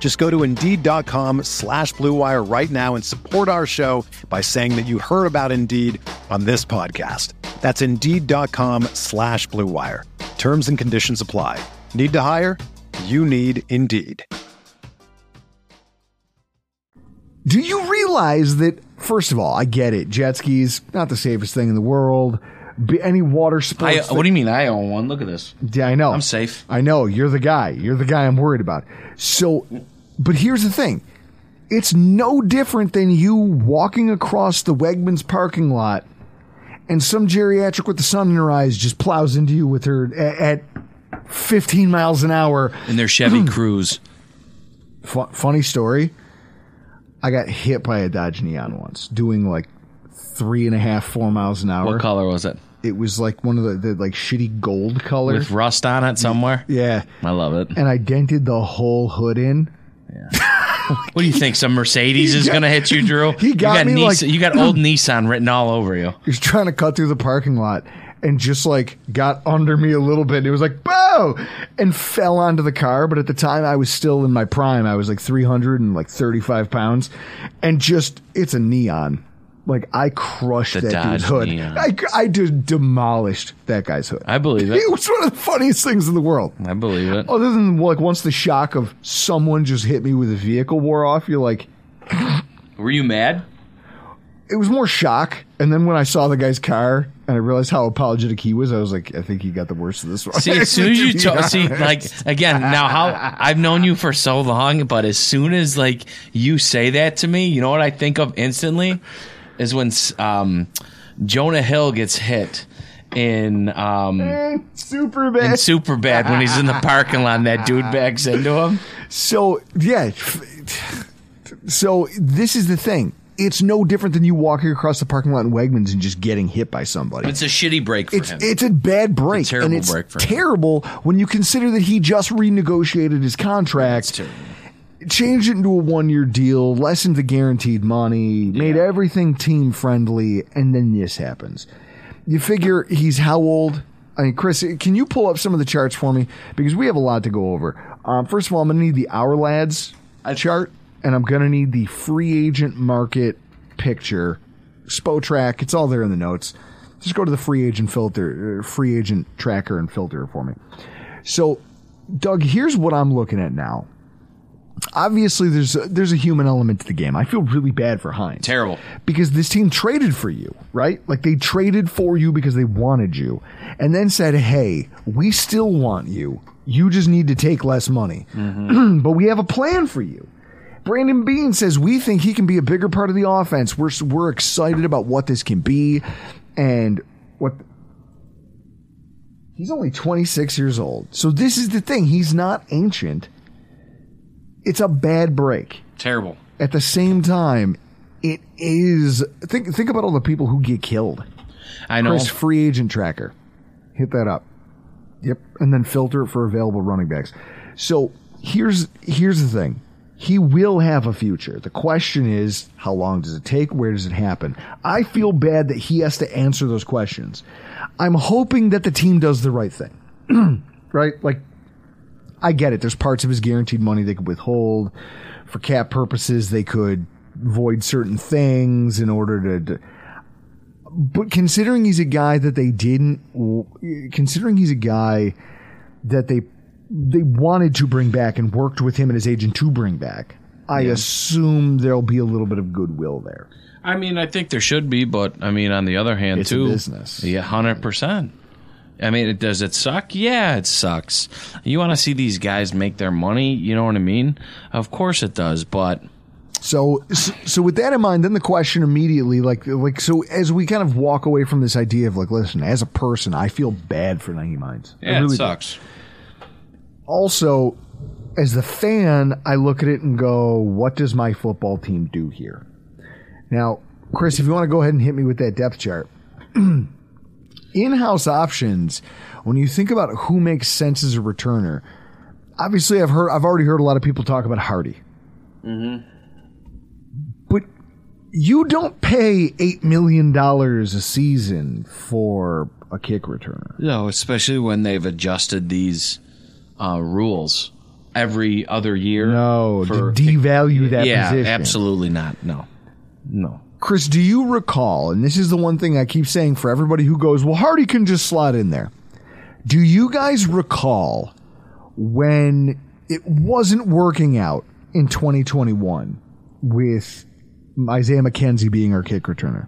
Just go to Indeed.com slash Blue Wire right now and support our show by saying that you heard about Indeed on this podcast. That's Indeed.com slash Blue Wire. Terms and conditions apply. Need to hire? You need Indeed. Do you realize that? First of all, I get it. Jet skis not the safest thing in the world. be, any water I, sports. that- what do you mean? I own one. Look at this. yeah, I know. I'm safe. I know. You're the guy. You're the guy I'm worried about. So, but here's the thing. It's no different than you walking across the Wegmans parking lot and some geriatric with the sun in her eyes just plows into you with her a- at 15 miles an hour. In their Chevy hmm. Cruze. Fu- funny story. I got hit by a Dodge Neon once doing like three and a half, four miles an hour. What color was it? It was like one of the, the like shitty gold color. With rust on it somewhere? yeah. I love it. And I dented the whole hood in. What do you think? Some Mercedes is going to hit you, Drew? He got you got me like- you got old Nissan written all over you. He was trying to cut through the parking lot and just like got under me a little bit. It was like, bow! And fell onto the car. But at the time, I was still in my prime. I was like 300 and like 35 pounds. And just, it's a neon. Like, I crushed The that Dodge dude's hood. Neon. I, I just demolished that guy's hood. I believe it. It was one of the funniest things in the world. I believe it. Other than like once the shock of someone just hit me with a vehicle wore off, you're like, Were you mad? it was more shock. And then when I saw the guy's car and I realized how apologetic he was, I was like, I think he got the worst of this one. See, as soon as you To see, like again, now how I've known you for so long, but as soon as like you say that to me, you know what I think of instantly is when um, Jonah Hill gets hit in um, super in bad. Super Bad when he's in the parking lot and that dude backs into him. So yeah, so this is the thing. It's no different than you walking across the parking lot in Wegmans and just getting hit by somebody. It's a shitty break for It's him. it's a bad break, It's a terrible and it's break for him. terrible when you consider that he just renegotiated his contract, terrible. Changed it into a one year deal, lessened the guaranteed money, made everything team friendly, and then this happens. You figure he's how old? I mean, Chris, can you pull up some of the charts for me because we have a lot to go over. Um, first of all, I'm going to need the Our Lads chart, and I'm going to need the free agent market picture, Spotrac. It's all there in the notes. Just go to the free agent filter, uh, free agent tracker, and filter for me. So, Doug, here's what I'm looking at now. Obviously, there's a, there's a human element to the game. I feel really bad for Hines Terrible. because this team traded for you, right? Like they traded for you because they wanted you, and then said, "Hey, we still want you. You just need to take less money, mm-hmm. but we have a plan for you." Brandon Beane says we think he can be a bigger part of the offense. We're we're excited about what this can be, and what. He's only 26 years old. So this is the thing. He's not ancient. It's a bad break Terrible. at the same time, it is think think about all the people who get killed. I know. Chris free agent tracker. Hit that up. Yep. And then filter it for available running backs. So here's here's the thing. He will have a future. The question is, how long does it take? Where does it happen? I feel bad that he has to answer those questions. I'm hoping that the team does the right thing. right? Like I get it. There's parts of his guaranteed money they could withhold for cap purposes. They could void certain things in order to. to but considering he's a guy that they didn't, considering he's a guy that they they wanted to bring back and worked with him and his agent to bring back, I assume there'll be a little bit of goodwill there. I mean, I think there should be, but I mean, on the other hand, It's a too, business. Yeah, hundred percent. I mean, it, does it suck? Yeah, it sucks. You want to see these guys make their money? You know what I mean? Of course it does, but So, so, with that in mind, then the question immediately, like, like, so as we kind of walk away from this idea of like, listen, as a person, I feel bad for Nyheim Hines. I yeah, really it sucks. also, as the fan, I look at it and go, what does my football team do here? Now, Chris, if you want to go ahead and hit me with that depth chart. In house options, when you think about who makes sense as a returner, obviously I've heard I've already heard a lot of people talk about Harty. But you don't pay eight million dollars a season for a kick returner. No, especially when they've adjusted these uh, rules every other year. No, for- to devalue that yeah, position. absolutely not. No, no. Chris, do you recall, and this is the one thing I keep saying for everybody who goes, well, Harty can just slot in there. Do you guys recall when it wasn't working out in 2021 with Isaiah McKenzie being our kick returner?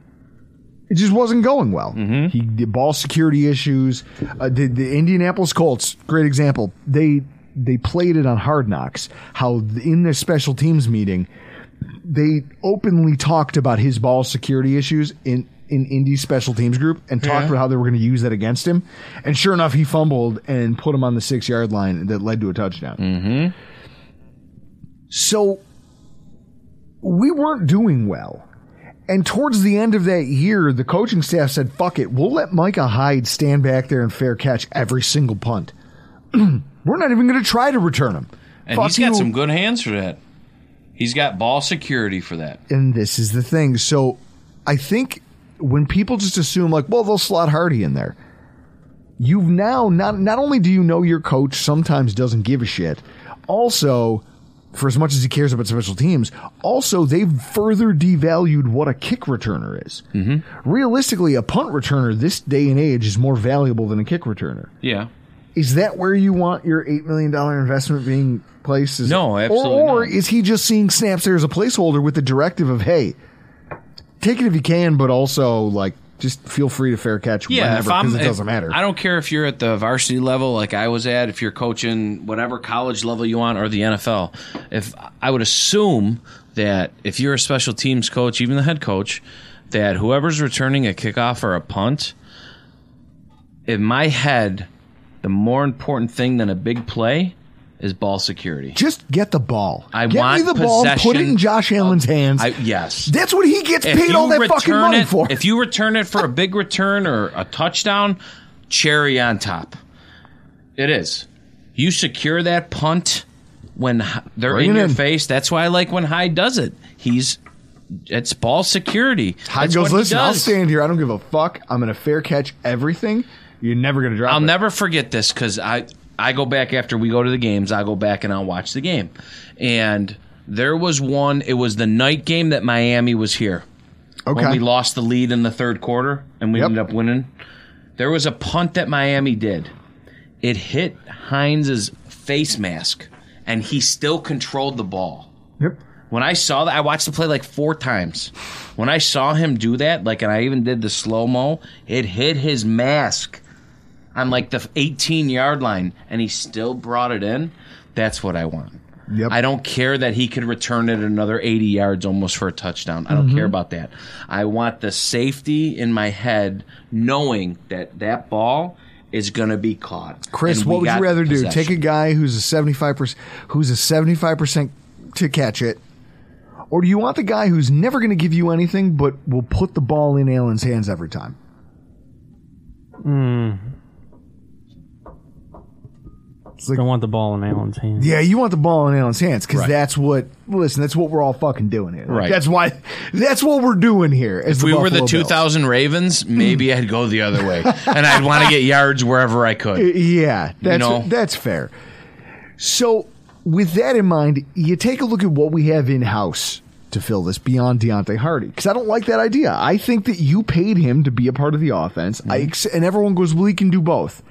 It just wasn't going well. He did ball security issues. Uh, the, the Indianapolis Colts, great example. They they played it on Hard Knocks. How in their special teams meeting, they openly talked about his ball security issues in in Indy's special teams group and talked about how they were going to use that against him. And sure enough, he fumbled and put him on the six yard line that led to a touchdown. Mm-hmm. So we weren't doing well. And towards the end of that year, the coaching staff said, fuck it, we'll let Micah Hyde stand back there and fair catch every single punt. We're not even going to try to return him. And Fuck he's got you. some good hands for that. He's got ball security for that. And this is the thing. So I think when people just assume, like, well, they'll slot Harty in there, you've now not, not only do you know your coach sometimes doesn't give a shit, also, for as much as he cares about special teams, also they've further devalued what a kick returner is. Mm-hmm. Realistically, a punt returner this day and age is more valuable than a kick returner. Yeah. Is that where you want your eight million dollar investment being placed? Is No, absolutely Or, or not. is he just seeing snaps there as a placeholder with the directive of, hey, take it if you can, but also like just feel free to fair catch Yeah, whenever because it doesn't matter. I don't care if you're at the varsity level like I was at, if you're coaching whatever college level you want or the NFL. If I would assume that if you're a special teams coach, even the head coach, that whoever's returning a kickoff or a punt, in my head, the more important thing than a big play is ball security. just get the ball. I get want me the ball, put it in Josh Allen's hands. I, yes. That's what he gets If paid all that fucking money it, for. If you return it for a big return or a touchdown, cherry on top. It is. You secure that punt when they're Bring in your in. face. That's why I like when Hyde does it. He's it's ball security. Hyde That's goes, listen, I'll stand here. I don't give a fuck. I'm going to fair catch everything. You're never going to drop I'll it. never forget this because I I go back after we go to the games. I go back and I'll watch the game, and there was one. It was the night game that Miami was here. Okay. when we lost the lead in the third quarter and we Yep. ended up winning. There was a punt that Miami did. It hit Hines's face mask, and he still controlled the ball. Yep. When I saw that, I watched the play like four times. When I saw him do that, like, and I even did the slow mo, it hit his mask on like the 18 yard line, and he still brought it in. That's what I want. Yep. I don't care that he could return it another 80 yards almost for a touchdown. I don't Mm-hmm. care about that. I want the safety in my head knowing that that ball is going to be caught. Chris, what would you rather do? Take a guy who's a seventy five percent, who's a seventy five percent to catch it, or do you want the guy who's never going to give you anything but will put the ball in Allen's hands every time? I don't want the ball in Allen's hands. Yeah, you want the ball in Allen's hands because that's what. Listen, that's what we're all fucking doing here. Like, Right. That's why. That's what we're doing here. If we were the 2000 Ravens, maybe I'd go the other way, and I'd want to get yards wherever I could. Yeah, that's know? that's fair. So, with that in mind, you take a look at what we have in house to fill this beyond Deonte Harty because I don't like that idea. I think that you paid him to be a part of the offense, I Mm-hmm. ex- and everyone goes, "Well, he can do both."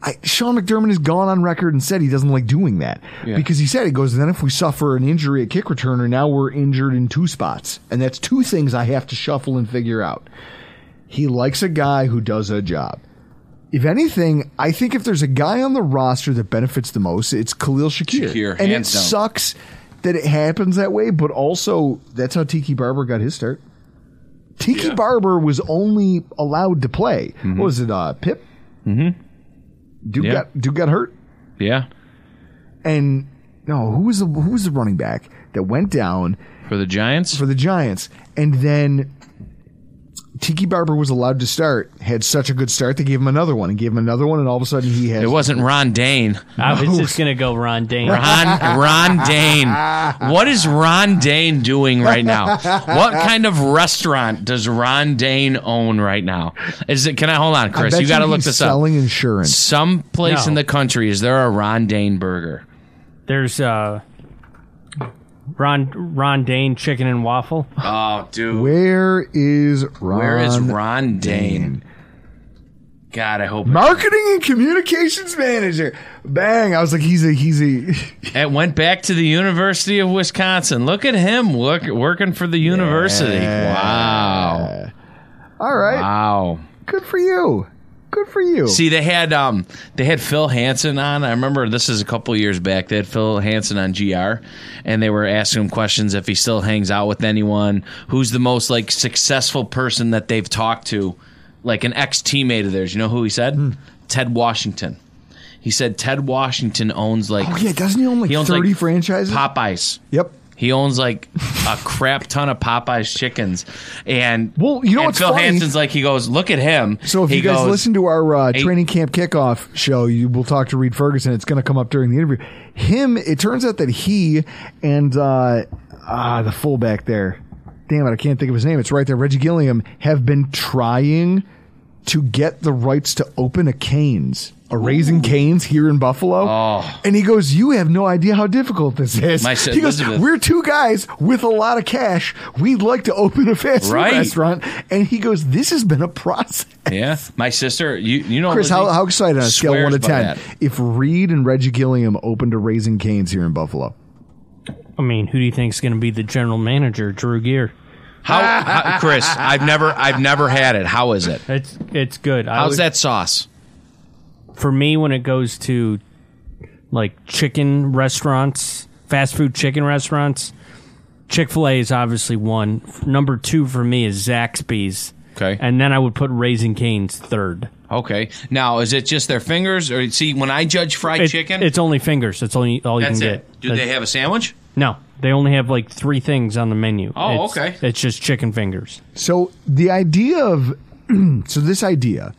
I, Sean McDermott has gone on record and said he doesn't like doing that because he said it goes. Then if we suffer an injury at kick returner, now we're injured in two spots, and that's two things I have to shuffle and figure out. He likes a guy who does a job. If anything, I think if there's a guy on the roster that benefits the most, it's Khalil Shakir. Shakir, and it down. sucks that it happens that way, but also that's how Tiki Barber got his start. Tiki Barber was only allowed to play. What was it, uh, Pip? Mm-hmm. Dude Yeah. got Dude got hurt, Yeah, and no, who was the who was the running back that went down for the Giants. for the Giants, and then Tiki Barber was allowed to start. Had such a good start, they gave him another one, and gave him another one, and all of a sudden he has. it wasn't Ron Dayne. I was just gonna go Ron Dayne. Ron Ron Dayne. What is Ron Dayne doing right now? What kind of restaurant does Ron Dayne own right now? Is it? Can I hold on, I Chris? bet You got to look he's this up. selling insurance. Some place No. in the country is there a Ron Dayne burger? There's uh, Ron Ron Dayne chicken and waffle. Oh, dude. Where is Ron? Where is Ron Dayne? God, I hope it, Marketing and communications manager. Bang! I was like, he's a he's a. it went back to the University of Wisconsin. Look at him work, working for the university. Wow. All right. Wow. Good for you. Good for you. See, they had um they had Phil Hansen on. I remember this is a couple years back. They had Phil Hansen on GR, and they were asking him questions if he still hangs out with anyone. Who's the most like successful person that they've talked to, like an ex teammate of theirs. You know who he said? Hmm. Ted Washington. He said Ted Washington owns like oh yeah, doesn't he own like he owns thirty like franchises? Popeyes. Yep. He owns like a crap ton of Popeyes chickens, and Well, you know what's Phil funny? Hansen's like he goes, look at him. So if He you guys goes, listen to our uh, Eight- training camp kickoff show, you will talk to Reid Ferguson. It's going to come up during the interview. Him, it turns out that he and uh, ah the fullback there, damn it, I can't think of his name. It's right there. Reggie Gilliam have been trying to get the rights to open a Canes. A Raising Canes here in Buffalo, Oh. and he goes, "You have no idea how difficult this is." My sis- he goes, Elizabeth- "We're two guys with a lot of cash. We'd like to open a fast food Right. restaurant," and he goes, "This has been a process." Yeah, my sister. You you know Chris, Lizzie how, how excited on a scale of swears one to by ten that. if Reid and Reggie Gilliam opened a Raising Canes here in Buffalo? I mean, who do you think is going to be the general manager? Drew Gear. How, how Chris? I've never I've never had it. How is it? It's it's good. I How's would- that sauce? For me when it goes to like chicken restaurants, fast food chicken restaurants? Chick Fil A is obviously one. Number two for me is Zaxby's, Okay. and then I would put Raising Cane's third. Okay. Now, is it just their fingers, or see when I judge fried It- chicken? It's only fingers. It's only all you that's can it. get. Do That- they have a sandwich? No, they only have like three things on the menu. Oh, It's- okay. It's just chicken fingers. So the idea of so this idea,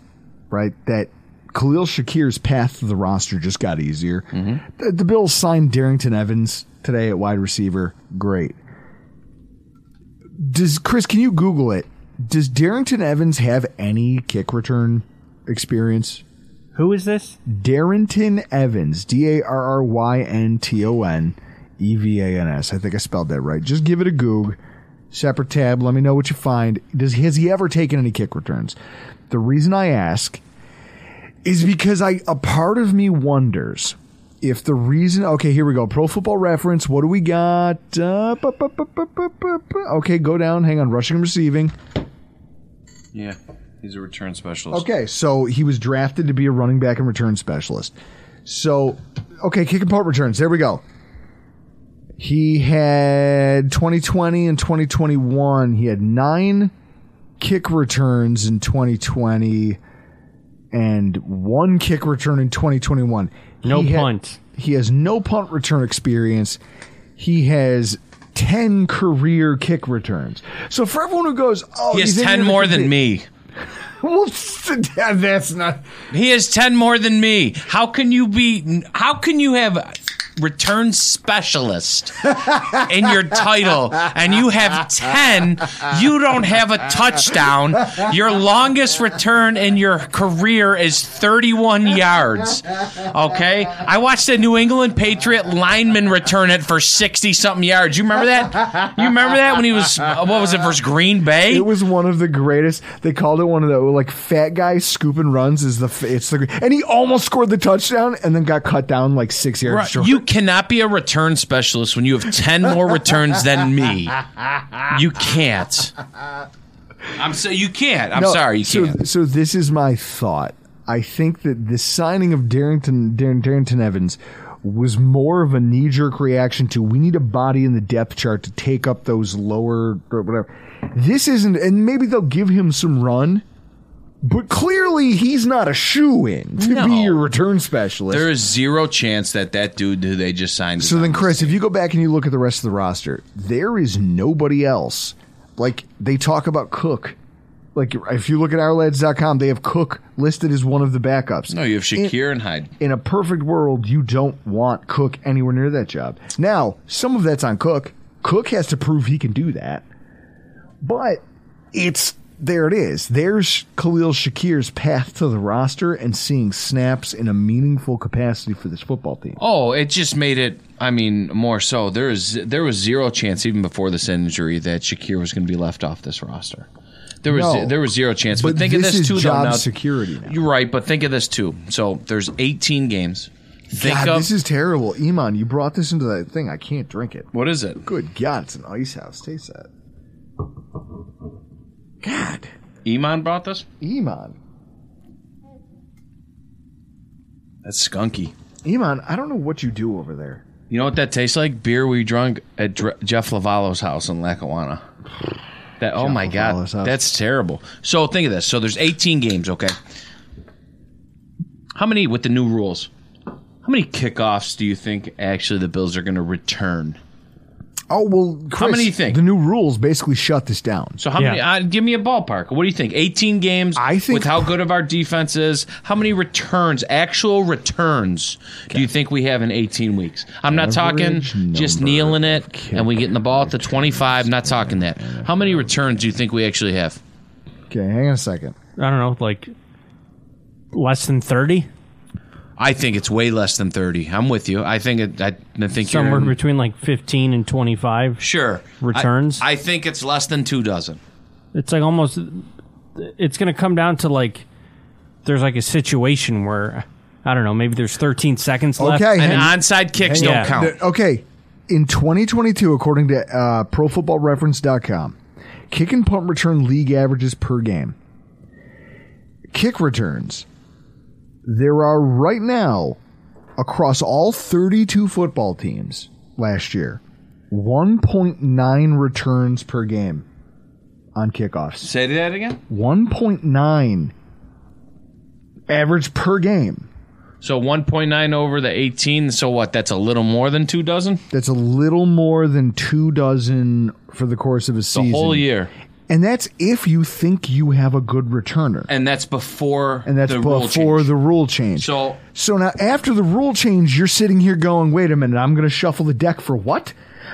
right, that Khalil Shakir's path to the roster just got easier. Mm-hmm. The, the Bills signed Darrynton Evans today at wide receiver. Great. Does Chris? Can you Google it? Does Darrynton Evans have any kick return experience? Who is this? Darrynton Evans, D A R R Y N T O N E V A N S. I think I spelled that right. Just give it a Goog. Separate tab. Let me know what you find. Does has he ever taken any kick returns? The reason I ask is because I a part of me wonders if the reason. Okay, here we go. Pro Football Reference. What do we got? Uh, bu- bu- bu- okay, go down. Hang on. Rushing and receiving. Yeah, he's a return specialist. Okay, so he was drafted to be a running back and return specialist. So, okay, kick and punt returns. There we go. He had 2020 and 2021. He had nine kick returns in 2020 and one kick return in 2021. No He punt. he has no punt return experience. He has 10 career kick returns. So for everyone who goes, oh, He has ten more than me. well, that's not. He has ten more than me. How can you be? How can you have return specialist in your title and you have 10 you don't have a touchdown your longest return in your career is 31 yards okay i watched a new england patriot lineman return it for 60 something yards you remember that you remember that when he was uh, what was it versus green bay It was one of the greatest. They called it one of the like fat guys scooping runs. Is the it's the and he almost scored the touchdown and then got cut down like six yards Right. short. You cannot be a return specialist when you have 10 more returns than me. You can't. I'm so you can't. I'm No, sorry, you so, can't. So this is my thought. I think that the signing of Darrynton Dar- Darrynton Evans was more of a knee jerk reaction to we need a body in the depth chart to take up those lower or whatever. This isn't, and maybe they'll give him some run. But clearly, he's not a shoe in to No. be your return specialist. There is zero chance that that dude who they just signed. is So on then, this Chris, if you go back and you look at the rest of the roster, there is nobody else. Like they talk about Cook. Like if you look at ourlads.com, they have Cook listed as one of the backups. no, you have Shakir and Hyde. in a perfect world, you don't want Cook anywhere near that job. Now, some of that's on Cook. Cook has to prove he can do that. But it's there it is. There's Khalil Shakir's path to the roster and seeing snaps in a meaningful capacity for this football team. Oh, it just made it. I mean, more so. There is there was zero chance even before this injury that Shakir was going to be left off this roster. There was No. there was zero chance. But, But think of this this is too, job though. Now, security now. You're right, but think of this too. So there's 18 games. Think God, of this is terrible. Iman, you brought this into that thing. I can't drink it. what is it? Good God, it's an ice house. Taste that. God. Iman brought this. Iman. That's skunky. Iman, I don't know what you do over there. You know what that tastes like? Beer we drunk at Dr- Jeff Lavallo's house in Lackawanna. That oh my god, house. that's terrible. So think of this. So there's 18 games. Okay, how many with the new rules? How many kickoffs do you think actually the Bills are going to return? Oh well, Chris, How many do you think? The new rules basically shut this down. So how Yeah. many? Uh, give me a ballpark. What do you think? 18 games. I think- with how good of our defense is, how many returns, actual returns, do you think we have in 18 weeks? I'm not talking just number kneeling it and we getting the ball at the 25. Not talking that. How many returns do you think we actually have? Okay, hang on a second. I don't know, like less than thirty, I think it's way less than 30. I'm with you. I think it. I, I think somewhere you're between like fifteen and twenty-five. sure returns? I, I think it's less than two dozen. It's like almost. It's going to come down to like there's like a situation where I don't know, maybe there's 13 seconds left. Okay, And hang- onside kicks don't on. count. The- okay, in 2022, according to uh, ProFootballReference.com, kick and punt return league averages per game. Kick returns. There are right now across all 32 football teams last year 1.9 returns per game on kickoffs. Say that again. 1.9 average per game. So 1.9 over the 18. So what? That's a little more than two dozen. That's a little more than two dozen for the course of a The season. whole year. And that's if you think you have a good returner. and that's before And that's the before change. the rule change. So So now after the rule change, you're sitting here going, wait a minute, I'm going to shuffle the deck for what?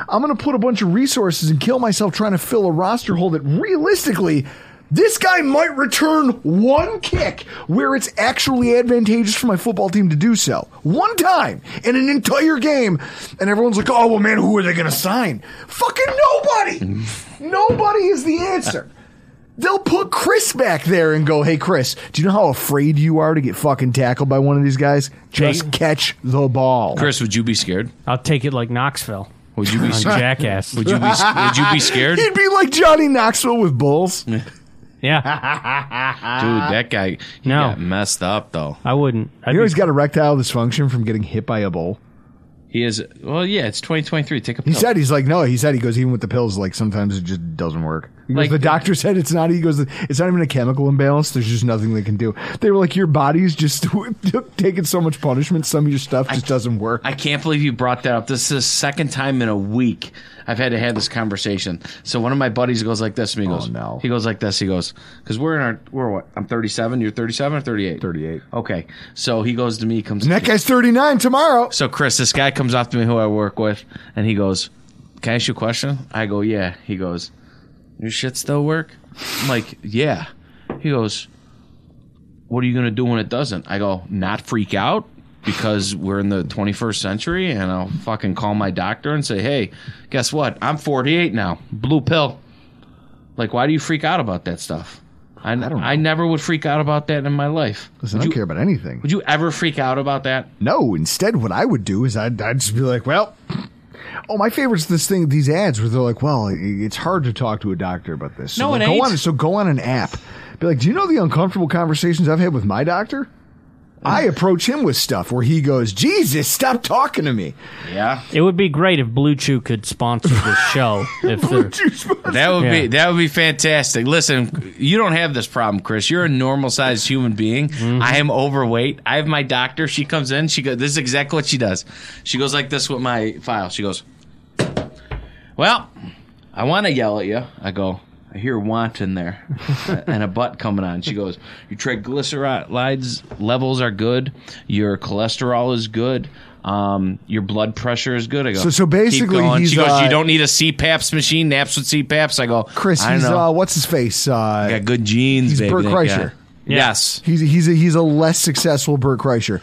I'm going to put a bunch of resources and kill myself trying to fill a roster hole that realistically, this guy might return one kick where it's actually advantageous for my football team to do so. One time in an entire game. And everyone's like, oh, well, man, who are they going to sign? Fucking nobody. nobody is the answer. They'll put Chris back there and go, hey, Chris, do you know how afraid you are to get fucking tackled by one of these guys? Just Hey. catch the ball. Chris, would you be scared? I'll take it like Knoxville. Would you be on scared? Jackass. Would you be would you be scared? He'd be like Johnny Knoxville with bulls. Yeah, Dude, that guy he No. got messed up though. I wouldn't. I'd You know be- he's got erectile dysfunction from getting hit by a bull. He is well, yeah, it's 2023. Take a pill. He said he's like no. He said he goes even with the pills. Like sometimes it just doesn't work. Like- the doctor said it's not. He goes it's not even a chemical imbalance. There's just nothing they can do. They were like your body's just taking so much punishment. Some of your stuff just doesn't work. I can't believe you brought that up. This is the second time in a week I've had to have this conversation. So one of my buddies goes like this to me. He oh, goes, Oh, no. He goes like this. He goes, because we're in our, we're what? I'm 37. You're 37 or 38? 38. Okay. So he goes to me, comes. And that guy's 39 tomorrow. So Chris, this guy comes up to me who I work with, and he goes, "Can I ask you a question?" I go, "Yeah." He goes, "Your shit still work?" I'm like, "Yeah." He goes, "What are you gonna do when it doesn't?" I go, "Not freak out." Because we're in the 21st century, and I'll fucking call my doctor and say, "Hey, guess what? I'm 48 now. Blue pill." Like, why do you freak out about that stuff? I, I, don't know. never would freak out about that in my life. Listen, I don't you, care about anything. Would you ever freak out about that? No, instead, what I would do is I'd, I'd just be like, well, oh, my favorite's this thing, these ads where they're like, well, it's hard to talk to a doctor about this. So No, it go ain't. On, so go on an app. Be like, do you know the uncomfortable conversations I've had with my doctor? I approach him with stuff where he goes, Jesus, stop talking to me. Yeah. it would be great if Blue Chew could sponsor this show. if they're, That would be that would be fantastic. Listen, you don't have this problem, Chris. You're a normal sized human being. Mm-hmm. I am overweight. I have my doctor. She comes in. She goes. This is exactly what she does. She goes like this with my file. She goes, "Well, I want to yell at you." I go. I hear want in there, and a butt coming on. She goes, "Your triglycerides levels are good. Your cholesterol is good." Um, your blood pressure is good. I go. So- so "Keep basically going." he's, she goes, uh, "You don't need a CPAPs machine. Naps with CPAPs." I go, Chris, I he's, know. uh, what's his face? Uh, got good genes, he's baby. Burt that Kreischer. guy. Yes. He's he's a, he's a less successful Burt Kreischer.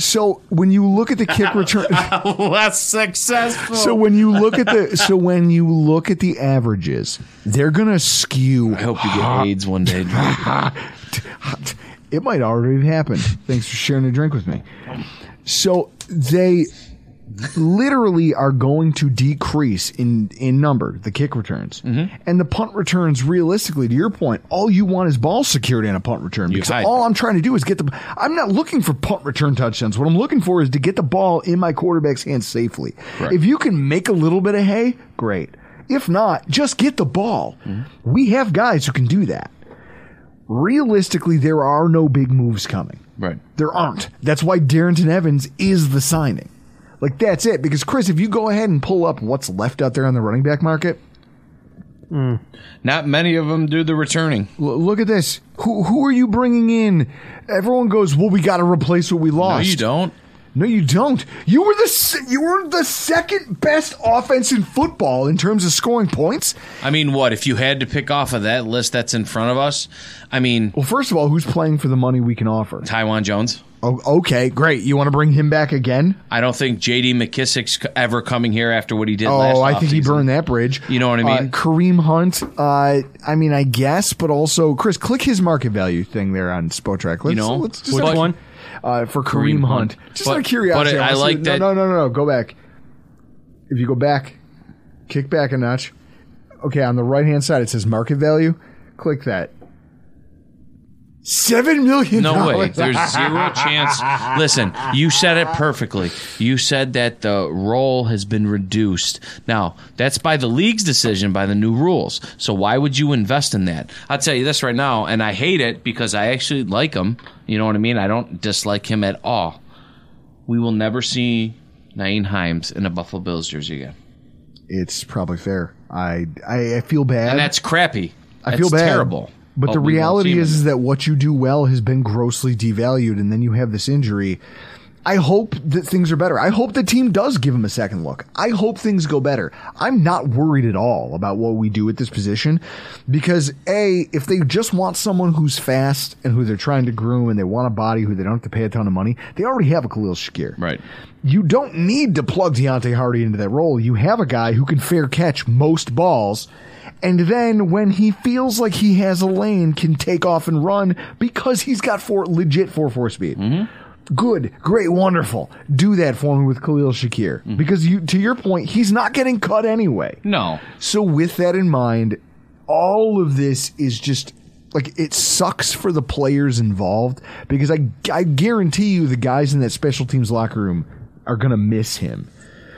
So when you look at the kick return, Less successful. so when you look at the so when you look at the averages, they're gonna skew. I hope you get AIDS one day. It might already have happened. Thanks for sharing a drink with me. So they literally are going to decrease in in number, the kick returns. Mm-hmm. And the punt returns realistically to your point, all you want is ball security in a punt return because Hyde. all I'm trying to do is get the I'm not looking for punt return touchdowns. What I'm looking for is to get the ball in my quarterback's hands safely. If you can make a little bit of hay, great. If not, just get the ball. Mm-hmm. We have guys who can do that. Realistically, there are no big moves coming. Right. There aren't. That's why Darrynton Evans is the signing. Like that's it. Because Chris, if you go ahead and pull up what's left out there on the running back market, hmm. Not many of them do the returning. l- look at this. Who who are you bringing in? Everyone goes, "Well, we got to replace what we lost. No, you don't. No, you don't. You were the se- you were the second best offense in football in terms of scoring points. I mean, what if you had to pick off of that list that's in front of us? I mean, Well, first of all, who's playing for the money we can offer? Taiwan Jones. Oh, okay, great. You want to bring him back again? I don't think J.D. McKissic's ever coming here after what he did last. Oh, I think he burned that bridge. You know what I Uh, mean? Kareem Hunt. Uh, I mean, I guess, but also, Chris, click his market value thing there on Spotrac. Let's, You know, let's just Which like- one? Uh, for Kareem, Kareem Hunt. Hunt. Just But- out of curiosity, but I wanna like that- No, no, no, no. Go back. If you go back, kick back a notch. Okay, on the right hand side it says market value. Click that. Seven million. No way. There's zero chance. Listen, you said it perfectly. You said that the role has been reduced. Now, that's by the league's decision, by the new rules. So why would you invest in that? I'll tell you this right now, and I hate it because I actually like him. You know what I mean? I don't dislike him at all. We will never see Nyheim Hines in a Buffalo Bills jersey again. It's probably fair. I I, I feel bad. And that's crappy. I feel bad. terrible. But the reality is, is that what you do well has been grossly devalued, and then you have this injury. I hope that things are better. I hope the team does give him a second look. I hope things go better. I'm not worried at all about what we do at this position because A, if they just want someone who's fast and who they're trying to groom and they want a body who they don't have to pay a ton of money, they already have a Khalil Shakir. Right. You don't need to plug Deonte Harty into that role. You have a guy who can fair catch most balls. And then when he feels like he has a lane, can take off and run because he's got four legit four four speed. Mm-hmm. Good, great, wonderful. Do that for me with Khalil Shakir mm-hmm. because you, to your point, he's not getting cut anyway. No. So with that in mind, all of this is just like it sucks for the players involved because I I guarantee you the guys in that special teams locker room are gonna miss him.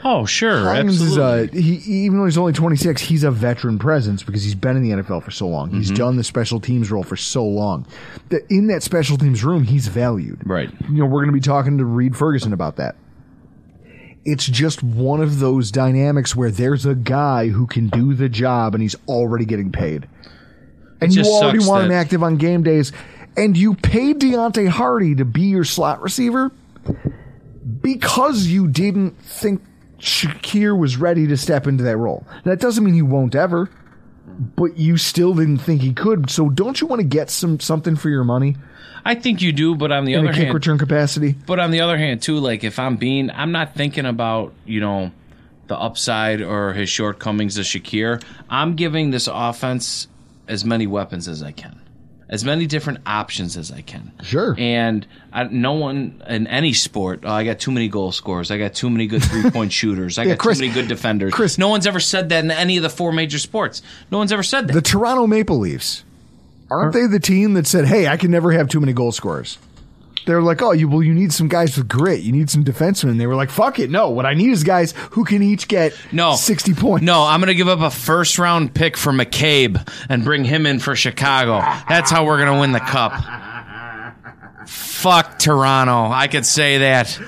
Oh, sure. Hines is absolutely. a he even though he's only 26, he's a veteran presence because he's been in the NFL for so long. He's Mm-hmm. done the special teams role for so long. That in that special teams room, he's valued. Right. You know, we're going to be talking to Reid Ferguson about that. It's just one of those dynamics where there's a guy who can do the job and he's already getting paid. And you already want him active on game days. And you paid Deonte Harty to be your slot receiver because you didn't think Shakir was ready to step into that role. That doesn't mean he won't ever, but you still didn't think he could. So don't you want to get some something for your money I think you do, but on the in other kick hand, return capacity? But on the other hand, too, like if I'm being, I'm not thinking about you know the upside or his shortcomings of Shakir. I'm giving this offense as many weapons as I can, as many different options as I can. Sure. And I, no one in any sport, oh, I got too many goal scorers. I got too many good three point shooters. I Yeah, got Chris- too many good defenders. Chris- no one's ever said that in any of the four major sports. No one's ever said that. The Toronto Maple Leafs aren't they the team that said, "Hey, I can never have too many goal scorers"? They're like, "Oh, you well, you need some guys with grit. You need some defensemen." They were like, "Fuck it, no. What I need is guys who can each get No. sixty points." No, I'm going to give up a first round pick for McCabe and bring him in for Chicago. That's how we're going to win the cup. Fuck Toronto. I could say that.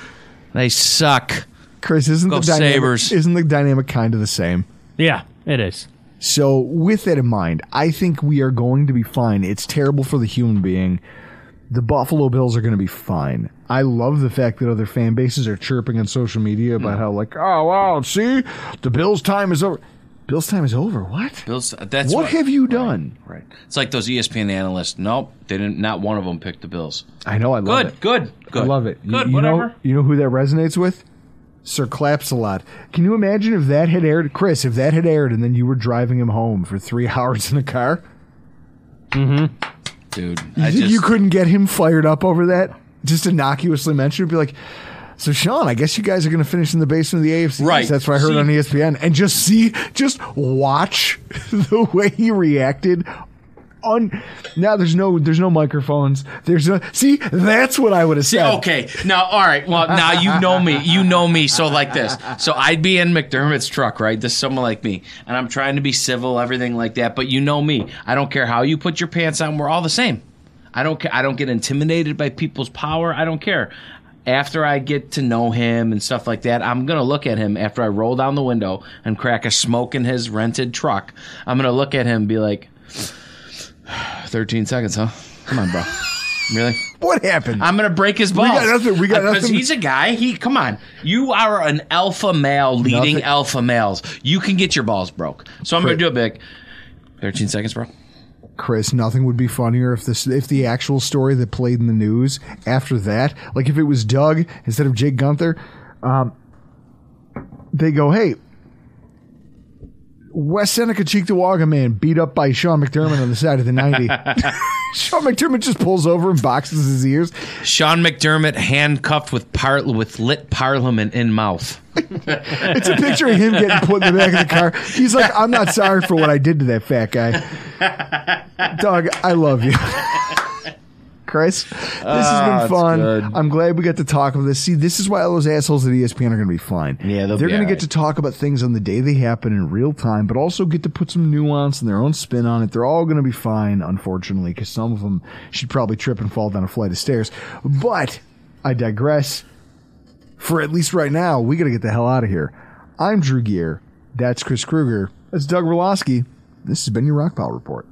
They suck. Chris, isn't Go the dynamic Sabres. isn't the dynamic kind of the same? Yeah, it is. So, with that in mind, I think we are going to be fine. It's terrible for the human being. The Buffalo Bills are going to be fine. I love the fact that other fan bases are chirping on social media about mm. how, like, oh, wow, see, the Bills' time is over. Bills' time is over. What? Bills. Uh, that's what have you done? Right. It's like those ESPN analysts. Nope, they didn't. Not one of them picked the Bills. I know. I love Good. it. Good. Good. I love it. You- Good. you, whatever. Know, you know who that resonates with? Sir Claps a lot. Can you imagine if that had aired, Chris? If that had aired, and then you were driving him home for three hours in a car, mm-hmm. Dude, you I just you couldn't get him fired up over that? Just innocuously mentioned, be like, So Sean, I guess you guys are going to finish in the basement of the AFC. Right. That's what I heard See- on ESPN. And just see, just watch the way he reacted. On now, there's no, there's no microphones. There's no. See, that's what I would have said. okay. Now, all right. Well, now you know me. You know me. So like this. So I'd be in McDermott's truck, right? This is someone like me, and I'm trying to be civil, everything like that. But you know me. I don't care how you put your pants on. We're all the same. I don't. I don't get intimidated by people's power. I don't care. After I get to know him and stuff like that, I'm gonna look at him after I roll down the window and crack a smoke in his rented truck. I'm gonna look at him and be like, "13 seconds, huh? Come on, bro. Really?" What happened? I'm gonna break his balls. We got nothing- we got because nothing- he's a guy. He come on. You are an alpha male leading Nothing- alpha males. You can get your balls broke. So I'm gonna do it big. Thirteen seconds, bro. Chris, nothing would be funnier if this if the actual story that played in the news after that, like if it was Doug instead of Jake Gunther, um, they go, "Hey, West Seneca Cheektowaga man beat up by Sean McDermott on the side of the 90." Sean McDermott just pulls over and boxes his ears. Sean McDermott handcuffed with par- with lit parliament in mouth. It's a picture of him getting put in the back of the car. He's like, "I'm not sorry for what I did to that fat guy." Doug, I love you. Chris, this has been ah, fun. good. I'm glad we got to talk about this. See, this is why all those assholes at ESPN are going to be fine. Yeah, they'll they're be going to get to talk about things on the day they happen in real time, but also get to put some nuance and their own spin on it. They're all going to be fine, unfortunately, because some of them should probably trip and fall down a flight of stairs. But I digress. For at least right now, we got to get the hell out of here. I'm Drew Gear. That's Chris Kruger. That's Doug Relosky. This has been your Rockpile Report.